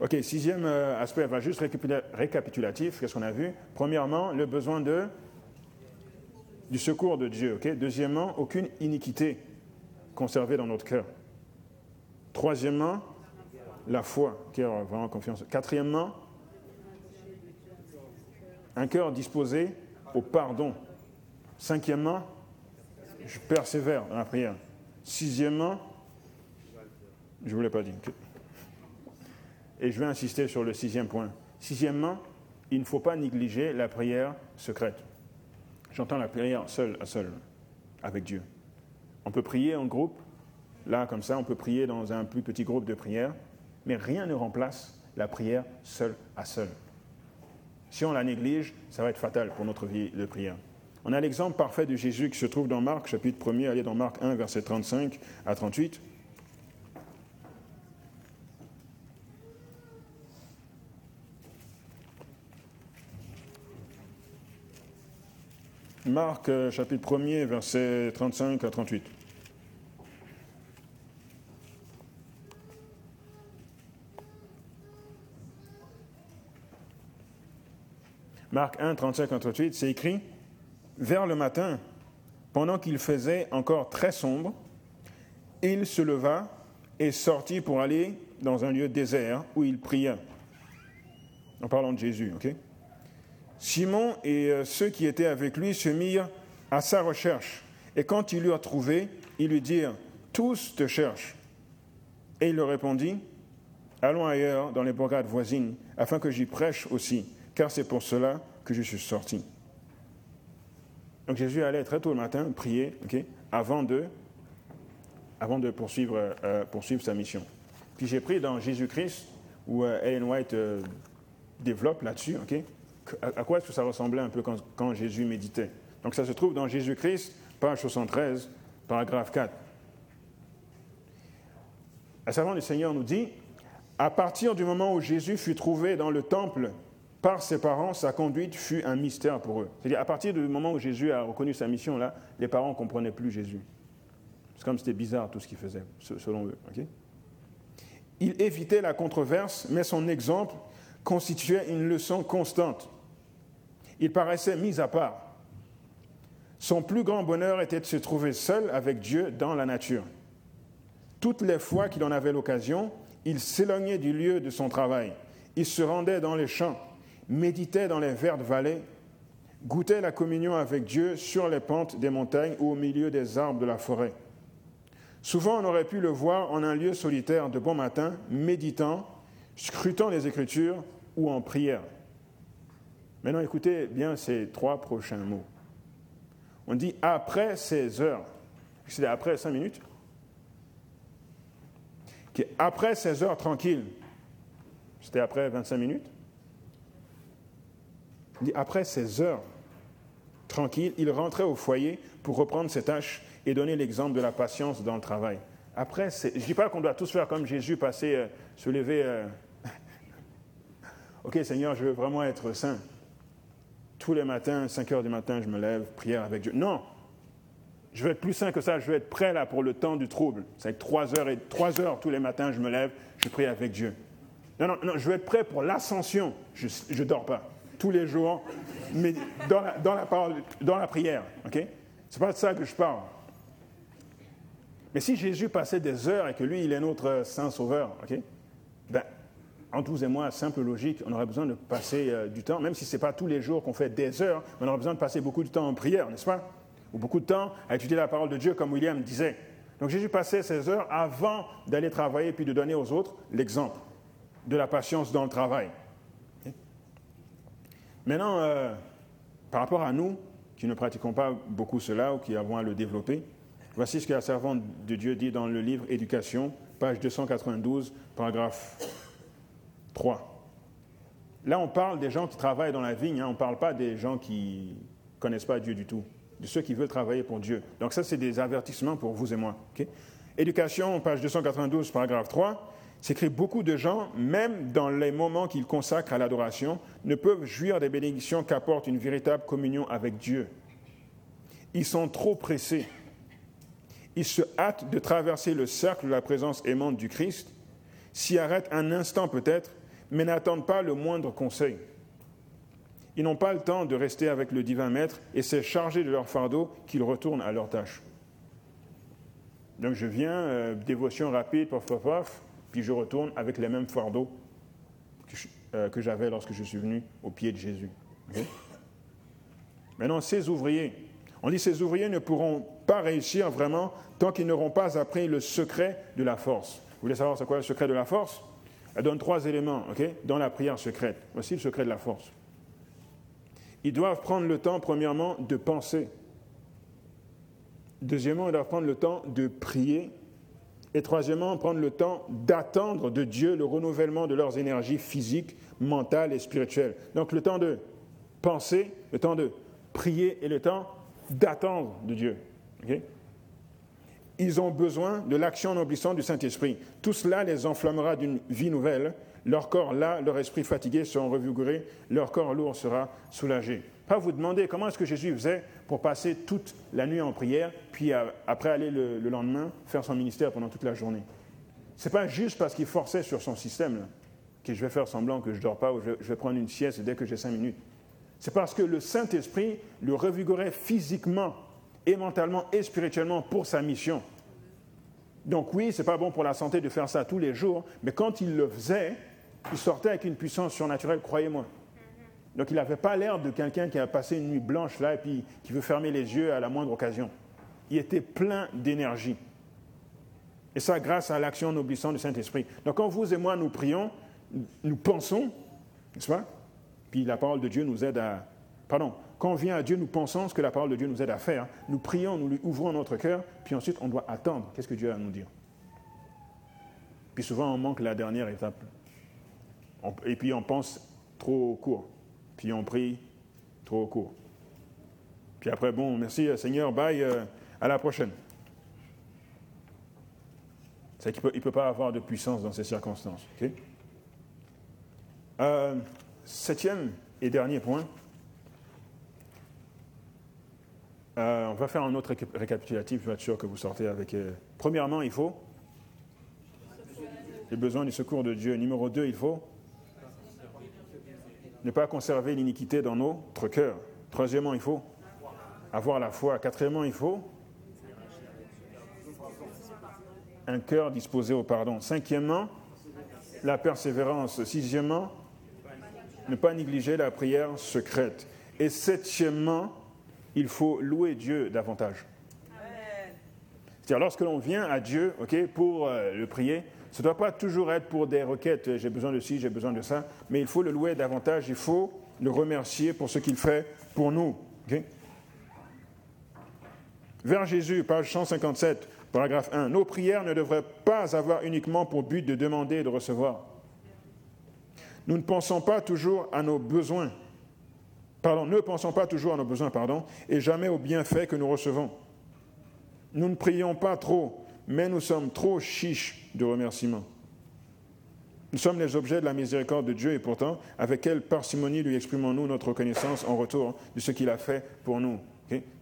Ok, sixième euh, aspect, va juste récapitulatif, qu'est-ce qu'on a vu? Premièrement, le besoin de, du secours de Dieu. ok? Deuxièmement, aucune iniquité conservée dans notre cœur. Troisièmement, la foi, cœur vraiment confiance. Quatrièmement, un cœur disposé au pardon. Cinquièmement, je persévère dans la prière. Sixièmement, je ne vous l'ai pas dit. Et je vais insister sur le sixième point. Sixièmement, il ne faut pas négliger la prière secrète. J'entends la prière seule à seul, avec Dieu. On peut prier en groupe, là comme ça, on peut prier dans un plus petit groupe de prière, mais rien ne remplace la prière seule à seul. Si on la néglige, ça va être fatal pour notre vie de prière. On a l'exemple parfait de Jésus qui se trouve dans Marc, chapitre 1er, allez dans Marc 1, verset 35 à 38. Marc, euh, chapitre 1er, verset 35 à 38. Marc 1, 35 à 38, c'est écrit Vers le matin, pendant qu'il faisait encore très sombre, il se leva et sortit pour aller dans un lieu désert où il pria. En parlant de Jésus, ok? Simon et euh, ceux qui étaient avec lui se mirent à sa recherche. Et quand ils l'eurent trouvé, ils lui dirent Tous te cherchent. Et il leur répondit Allons ailleurs, dans les bourgades voisines, afin que j'y prêche aussi, car c'est pour cela que je suis sorti. Donc Jésus allait très tôt le matin prier avant, de, avant de poursuivre, euh, poursuivre sa mission. Puis j'ai pris dans Jésus-Christ, où euh, Ellen White développe là-dessus, à quoi est-ce que ça ressemblait un peu quand, Jésus méditait? Donc ça se trouve dans Jésus-Christ, page 73, paragraphe 4. La servante du Seigneur nous dit, à partir du moment où Jésus fut trouvé dans le temple par ses parents, sa conduite fut un mystère pour eux. C'est-à-dire, à partir du moment où Jésus a reconnu sa mission, là, les parents ne comprenaient plus Jésus. C'est comme c'était bizarre tout ce qu'il faisait, selon eux. Il évitait la controverse, mais son exemple constituait une leçon constante il paraissait mis à part. Son plus grand bonheur était de se trouver seul avec Dieu dans la nature. Toutes les fois qu'il en avait l'occasion, il s'éloignait du lieu de son travail. Il se rendait dans les champs, méditait dans les vertes vallées, goûtait la communion avec Dieu sur les pentes des montagnes ou au milieu des arbres de la forêt. Souvent, on aurait pu le voir en un lieu solitaire de bon matin, méditant, scrutant les Écritures ou en prière. Maintenant, écoutez bien ces trois prochains mots. On dit après 16 heures. C'est après 5 minutes. Après 16 heures tranquille. C'était après 25 minutes. Après 16 heures tranquille, il rentrait au foyer pour reprendre ses tâches et donner l'exemple de la patience dans le travail. Après, je ne dis pas qu'on doit tous faire comme Jésus, passer, euh, se lever. Euh, ok, Seigneur, je veux vraiment être saint tous les matins, 5 heures du matin, je me lève, prière avec Dieu. Non, je veux être plus sain que ça, je veux être prêt là pour le temps du trouble. C'est 3 heures et 3 heures tous les matins, je me lève, je prie avec Dieu. Non, non, non, je veux être prêt pour l'ascension. Je ne dors pas. Tous les jours, mais dans la, parole, dans la prière. ok? Ce n'est pas de ça que je parle. Mais si Jésus passait des heures et que lui, il est notre Saint Sauveur, ok? Ben, entre vous et moi, simple logique, on aurait besoin de passer euh, du temps, même si ce n'est pas tous les jours qu'on fait des heures, mais on aurait besoin de passer beaucoup de temps en prière, n'est-ce pas? Ou beaucoup de temps à étudier la parole de Dieu, comme William disait. Donc Jésus passait ces heures avant d'aller travailler, puis de donner aux autres l'exemple de la patience dans le travail. Maintenant, euh, par rapport à nous, qui ne pratiquons pas beaucoup cela ou qui avons à le développer, voici ce que la servante de Dieu dit dans le livre Éducation, page 292, paragraphe 3. Là, on parle des gens qui travaillent dans la vigne, hein. on ne parle pas des gens qui ne connaissent pas Dieu du tout, de ceux qui veulent travailler pour Dieu. Donc ça, c'est des avertissements pour vous et moi. Éducation, page 292, paragraphe 3, s'écrit beaucoup de gens, même dans les moments qu'ils consacrent à l'adoration, ne peuvent jouir des bénédictions qu'apporte une véritable communion avec Dieu. Ils sont trop pressés. Ils se hâtent de traverser le cercle de la présence aimante du Christ, s'y arrêtent un instant peut-être, mais n'attendent pas le moindre conseil. Ils n'ont pas le temps de rester avec le divin maître et c'est chargé de leur fardeau qu'ils retournent à leur tâche. Donc je viens, euh, dévotion rapide, pof, pof, pof, puis je retourne avec les mêmes fardeaux que, euh, j'avais lorsque je suis venu au pied de Jésus. Maintenant, ces ouvriers, on dit ces ouvriers ne pourront pas réussir vraiment tant qu'ils n'auront pas appris le secret de la force. Vous voulez savoir c'est quoi le secret de la force? Elle donne trois éléments dans la prière secrète. Voici le secret de la force. Ils doivent prendre le temps, premièrement, de penser. Deuxièmement, ils doivent prendre le temps de prier. Et troisièmement, prendre le temps d'attendre de Dieu le renouvellement de leurs énergies physiques, mentales et spirituelles. Donc le temps de penser, le temps de prier et le temps d'attendre de Dieu. Ils ont besoin de l'action noblissante du Saint-Esprit. Tout cela les enflammera d'une vie nouvelle. Leur corps là, leur esprit fatigué seront revigorés, leur corps lourd sera soulagé. Pas vous demander comment est-ce que Jésus faisait pour passer toute la nuit en prière, puis après aller le, lendemain faire son ministère pendant toute la journée. Ce n'est pas juste parce qu'il forçait sur son système que je vais faire semblant que je ne dors pas ou je vais prendre une sieste dès que j'ai cinq minutes. C'est parce que le Saint-Esprit le revigorait physiquement et mentalement et spirituellement pour sa mission. Donc oui, ce n'est pas bon pour la santé de faire ça tous les jours, mais quand il le faisait, il sortait avec une puissance surnaturelle, croyez-moi. Donc il n'avait pas l'air de quelqu'un qui a passé une nuit blanche là et puis qui veut fermer les yeux à la moindre occasion. Il était plein d'énergie. Et ça grâce à l'action noblissante du Saint-Esprit. Donc quand vous et moi nous prions, nous pensons, n'est-ce pas? Puis la parole de Dieu nous aide à... Pardon, quand on vient à Dieu, nous pensons ce que la parole de Dieu nous aide à faire. Nous prions, nous lui ouvrons notre cœur, puis ensuite on doit attendre. Qu'est-ce que Dieu a à nous dire? Puis souvent on manque la dernière étape. Et puis on pense trop court. Puis on prie trop court. Puis après, bon, merci Seigneur, bye, euh, à la prochaine. C'est qu'il ne peut, pas avoir de puissance dans ces circonstances. Euh, septième et dernier point. Euh, on va faire un autre récapitulatif, je vais être sûr que vous sortez avec. premièrement, il faut les besoins du secours de Dieu. Numéro deux, il faut ne pas conserver l'iniquité dans notre cœur. Troisièmement, il faut avoir la foi. Quatrièmement, il faut un cœur disposé au pardon. Cinquièmement, la persévérance. Sixièmement, ne pas négliger la prière secrète. Et septièmement, il faut louer Dieu davantage. C'est-à-dire, lorsque l'on vient à Dieu ok, pour euh, le prier, ce ne doit pas toujours être pour des requêtes, j'ai besoin de ci, j'ai besoin de ça, mais il faut le louer davantage, il faut le remercier pour ce qu'il fait pour nous. Vers Jésus, page 157, paragraphe 1. Nos prières ne devraient pas avoir uniquement pour but de demander et de recevoir. Nous ne pensons pas toujours à nos besoins. Pardon, ne pensons pas toujours à nos besoins, pardon, et jamais aux bienfaits que nous recevons. Nous ne prions pas trop, mais nous sommes trop chiches de remerciements. Nous sommes les objets de la miséricorde de Dieu et pourtant, avec quelle parcimonie lui exprimons-nous notre reconnaissance en retour de ce qu'il a fait pour nous.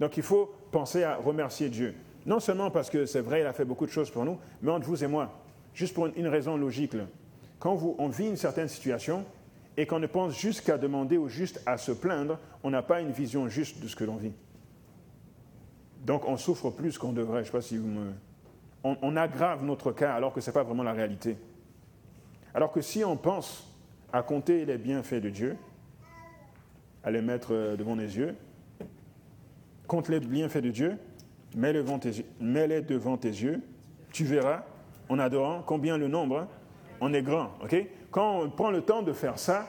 Donc il faut penser à remercier Dieu. Non seulement parce que c'est vrai, il a fait beaucoup de choses pour nous, mais entre vous et moi, juste pour une raison logique. Quand vous, on vit une certaine situation et qu'on ne pense juste qu'à demander ou juste à se plaindre, on n'a pas une vision juste de ce que l'on vit. Donc on souffre plus qu'on devrait. Je ne sais pas si vous me on, aggrave notre cas alors que ce n'est pas vraiment la réalité. Alors que si on pense à compter les bienfaits de Dieu, à les mettre euh, devant les yeux, compte les bienfaits de Dieu, mets-les devant, tes yeux, tu verras, en adorant, combien le nombre, on est grand. Quand on prend le temps de faire ça,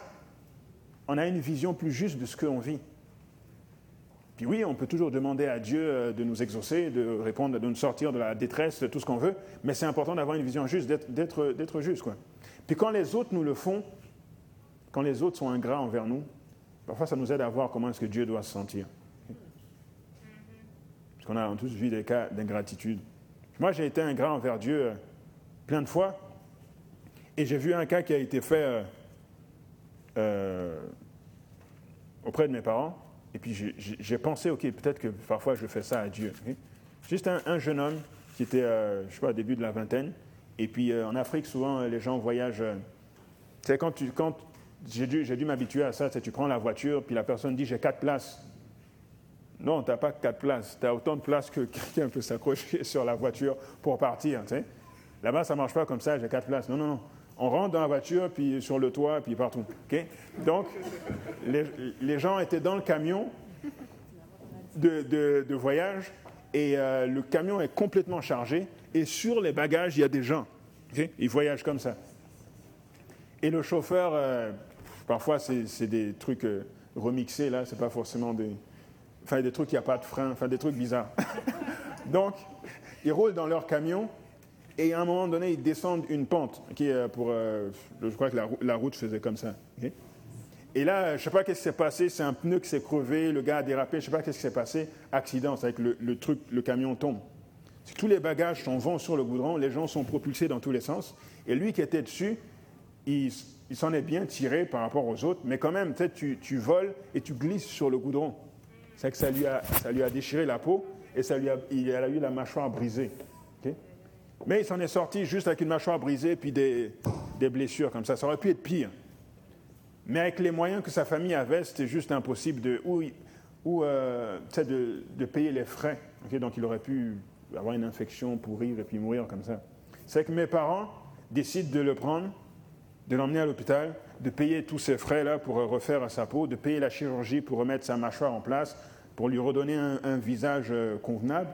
on a une vision plus juste de ce qu'on vit. Puis oui, on peut toujours demander à Dieu euh, de nous exaucer, de répondre, de nous sortir de la détresse, de tout ce qu'on veut, mais c'est important d'avoir une vision juste, d'être juste. Puis quand les autres nous le font, quand les autres sont ingrats envers nous, parfois ça nous aide à voir comment est-ce que Dieu doit se sentir. Parce qu'on a tous vu des cas d'ingratitude. Moi, j'ai été ingrat envers Dieu euh, plein de fois, et j'ai vu un cas qui a été fait euh, auprès de mes parents. Et puis j'ai pensé, OK, peut-être que parfois je fais ça à Dieu. Juste un, jeune homme qui était, euh, je sais pas, au début de la vingtaine. Et puis euh, en Afrique, souvent, les gens voyagent. Euh, tu sais, quand, tu, quand j'ai dû, dû m'habituer à ça, tu prends la voiture, puis la personne dit j'ai quatre places. Non, tu n'as pas quatre places. Tu as autant de places que quelqu'un peut s'accrocher sur la voiture pour partir. Là-bas, ça ne marche pas comme ça, j'ai quatre places. Non, non, non. On rentre dans la voiture, puis sur le toit, puis partout. Donc, les, gens étaient dans le camion de, voyage, et euh, le camion est complètement chargé, et sur les bagages, il y a des gens. Ils voyagent comme ça. Et le chauffeur, euh, parfois, c'est des trucs euh, remixés, là, c'est pas forcément des. Enfin, des trucs qui a pas de frein, enfin, des trucs bizarres. Donc, ils roulent dans leur camion, et à un moment donné, ils descendent une pente, est pour, euh, je crois que la, route faisait comme ça. Et là, je ne sais pas qu'est-ce qui s'est passé, c'est un pneu qui s'est crevé, le gars a dérapé, je ne sais pas qu'est-ce qui s'est passé, accident, c'est avec le, le, truc, le camion tombe. Tous les bagages sont vont sur le goudron, les gens sont propulsés dans tous les sens, et lui qui était dessus, il, s'en est bien tiré par rapport aux autres, mais quand même, tu, tu voles et tu glisses sur le goudron. C'est que ça lui, a, ça lui a déchiré la peau et ça lui a, il a eu la mâchoire brisée. Mais il s'en est sorti juste avec une mâchoire brisée puis des, blessures comme ça. Ça aurait pu être pire. Mais avec les moyens que sa famille avait, c'était juste impossible de, ou, ou, euh, de, payer les frais. Donc il aurait pu avoir une infection, pourrir et puis mourir comme ça. C'est que mes parents décident de le prendre, de l'emmener à l'hôpital, de payer tous ces frais-là pour refaire sa peau, de payer la chirurgie pour remettre sa mâchoire en place, pour lui redonner un, visage euh, convenable,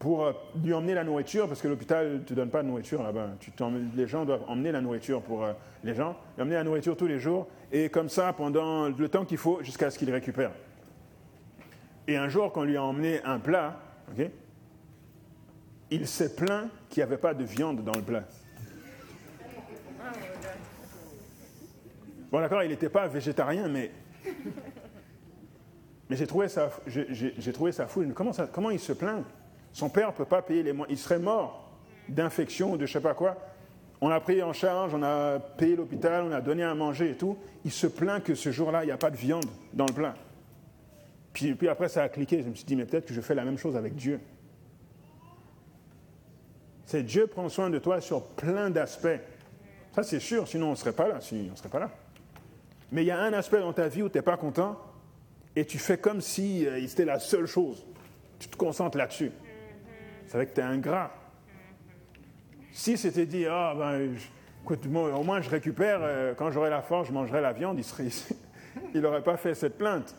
pour euh, lui emmener la nourriture, parce que l'hôpital ne te donne pas de nourriture là-bas. les gens doivent emmener la nourriture pour euh, les gens, emmener la nourriture tous les jours, et comme ça pendant le temps qu'il faut jusqu'à ce qu'il récupère. Et un jour, quand on lui a emmené un plat, il s'est plaint qu'il n'y avait pas de viande dans le plat. Bon, d'accord, il n'était pas végétarien, mais mais j'ai trouvé ça, ça fou. Comment, comment il se plaint? Son père ne peut pas payer les. Il serait mort d'infection ou de je ne sais pas quoi. On a pris en charge, on a payé l'hôpital, on a donné à manger et tout. Il se plaint que ce jour-là, il n'y a pas de viande dans le plat. Puis, puis après, ça a cliqué. Je me suis dit, mais peut-être que je fais la même chose avec Dieu. C'est Dieu prend soin de toi sur plein d'aspects. Ça, c'est sûr, sinon on ne serait pas là. on ne serait pas là. Mais il y a un aspect dans ta vie où tu n'es pas content, et tu fais comme si euh, c'était la seule chose. Tu te concentres là-dessus. C'est vrai que tu es ingrat. Si c'était dit, ah ben, écoute, au moins je récupère, euh, quand j'aurai la force, je mangerai la viande, il n'aurait pas fait cette plainte.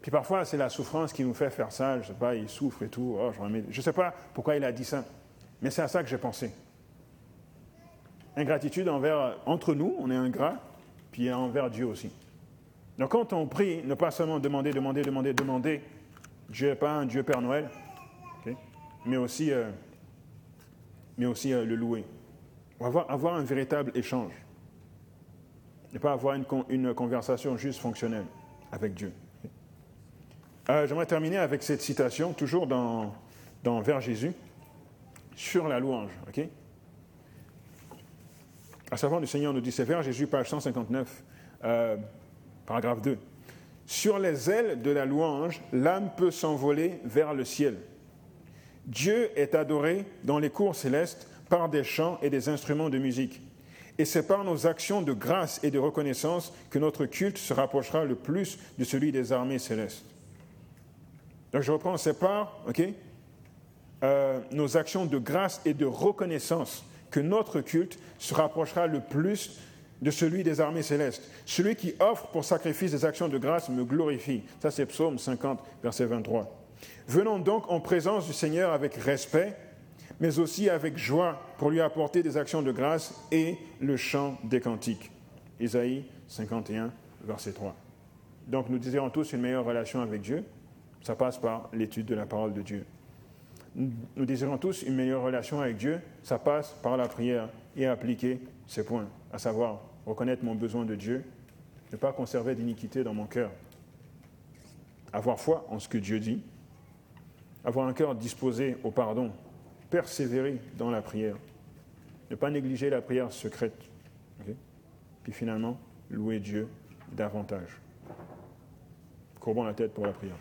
Puis parfois, c'est la souffrance qui nous fait faire ça. Je sais pas, il souffre et tout. Oh, je ne sais pas pourquoi il a dit ça. Mais c'est à ça que j'ai pensé. Ingratitude envers, entre nous, on est ingrat, puis envers Dieu aussi. Donc quand on prie, ne pas seulement demander, demander, demander, demander, Dieu n'est pas un Dieu Père Noël, mais aussi, euh, mais aussi euh, le louer. Avoir, avoir, un véritable échange. Ne pas avoir une, conversation juste fonctionnelle avec Dieu. Euh, j'aimerais terminer avec cette citation, toujours dans, dans Vers Jésus, sur la louange. À savoir, le Seigneur nous dit, c'est Vers Jésus, page 159. Paragraphe 2. Sur les ailes de la louange, l'âme peut s'envoler vers le ciel. Dieu est adoré dans les cours célestes par des chants et des instruments de musique. Et c'est par nos actions de grâce et de reconnaissance que notre culte se rapprochera le plus de celui des armées célestes. Donc je reprends, c'est par euh, nos actions de grâce et de reconnaissance que notre culte se rapprochera le plus de celui des armées célestes. Celui qui offre pour sacrifice des actions de grâce me glorifie. Ça, c'est Psaume 50, verset 23. Venons donc en présence du Seigneur avec respect, mais aussi avec joie pour lui apporter des actions de grâce et le chant des cantiques. Isaïe 51, verset 3. Donc nous désirons tous une meilleure relation avec Dieu. Ça passe par l'étude de la parole de Dieu. Nous désirons tous une meilleure relation avec Dieu. Ça passe par la prière et appliquer ces points, à savoir reconnaître mon besoin de Dieu, ne pas conserver d'iniquité dans mon cœur, avoir foi en ce que Dieu dit, avoir un cœur disposé au pardon, persévérer dans la prière, ne pas négliger la prière secrète, puis finalement louer Dieu davantage. Courbons la tête pour la prière.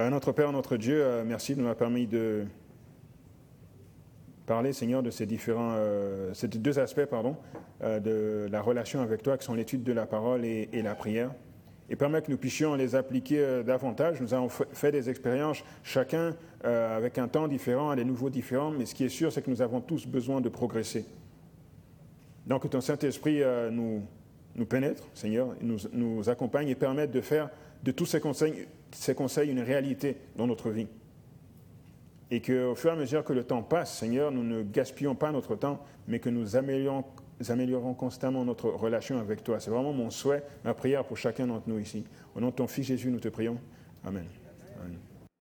Euh, notre Père, notre Dieu, euh, merci de nous avoir permis de parler, Seigneur, de ces différents, euh, ces deux aspects, pardon, de la relation avec toi, qui sont l'étude de la parole et, la prière, et permet que nous puissions les appliquer euh, davantage. Nous avons fait des expériences, chacun avec un temps différent, des nouveaux différents, mais ce qui est sûr, c'est que nous avons tous besoin de progresser. Donc, que ton Saint-Esprit nous, nous pénètre, Seigneur, nous, nous accompagne et permette de faire de tous ces conseils, ces conseils une réalité dans notre vie. Et qu'au fur et à mesure que le temps passe, Seigneur, nous ne gaspillons pas notre temps, mais que nous améliorons, améliorons constamment notre relation avec toi. C'est vraiment mon souhait, ma prière pour chacun d'entre nous ici. Au nom de ton Fils Jésus, nous te prions. Amen.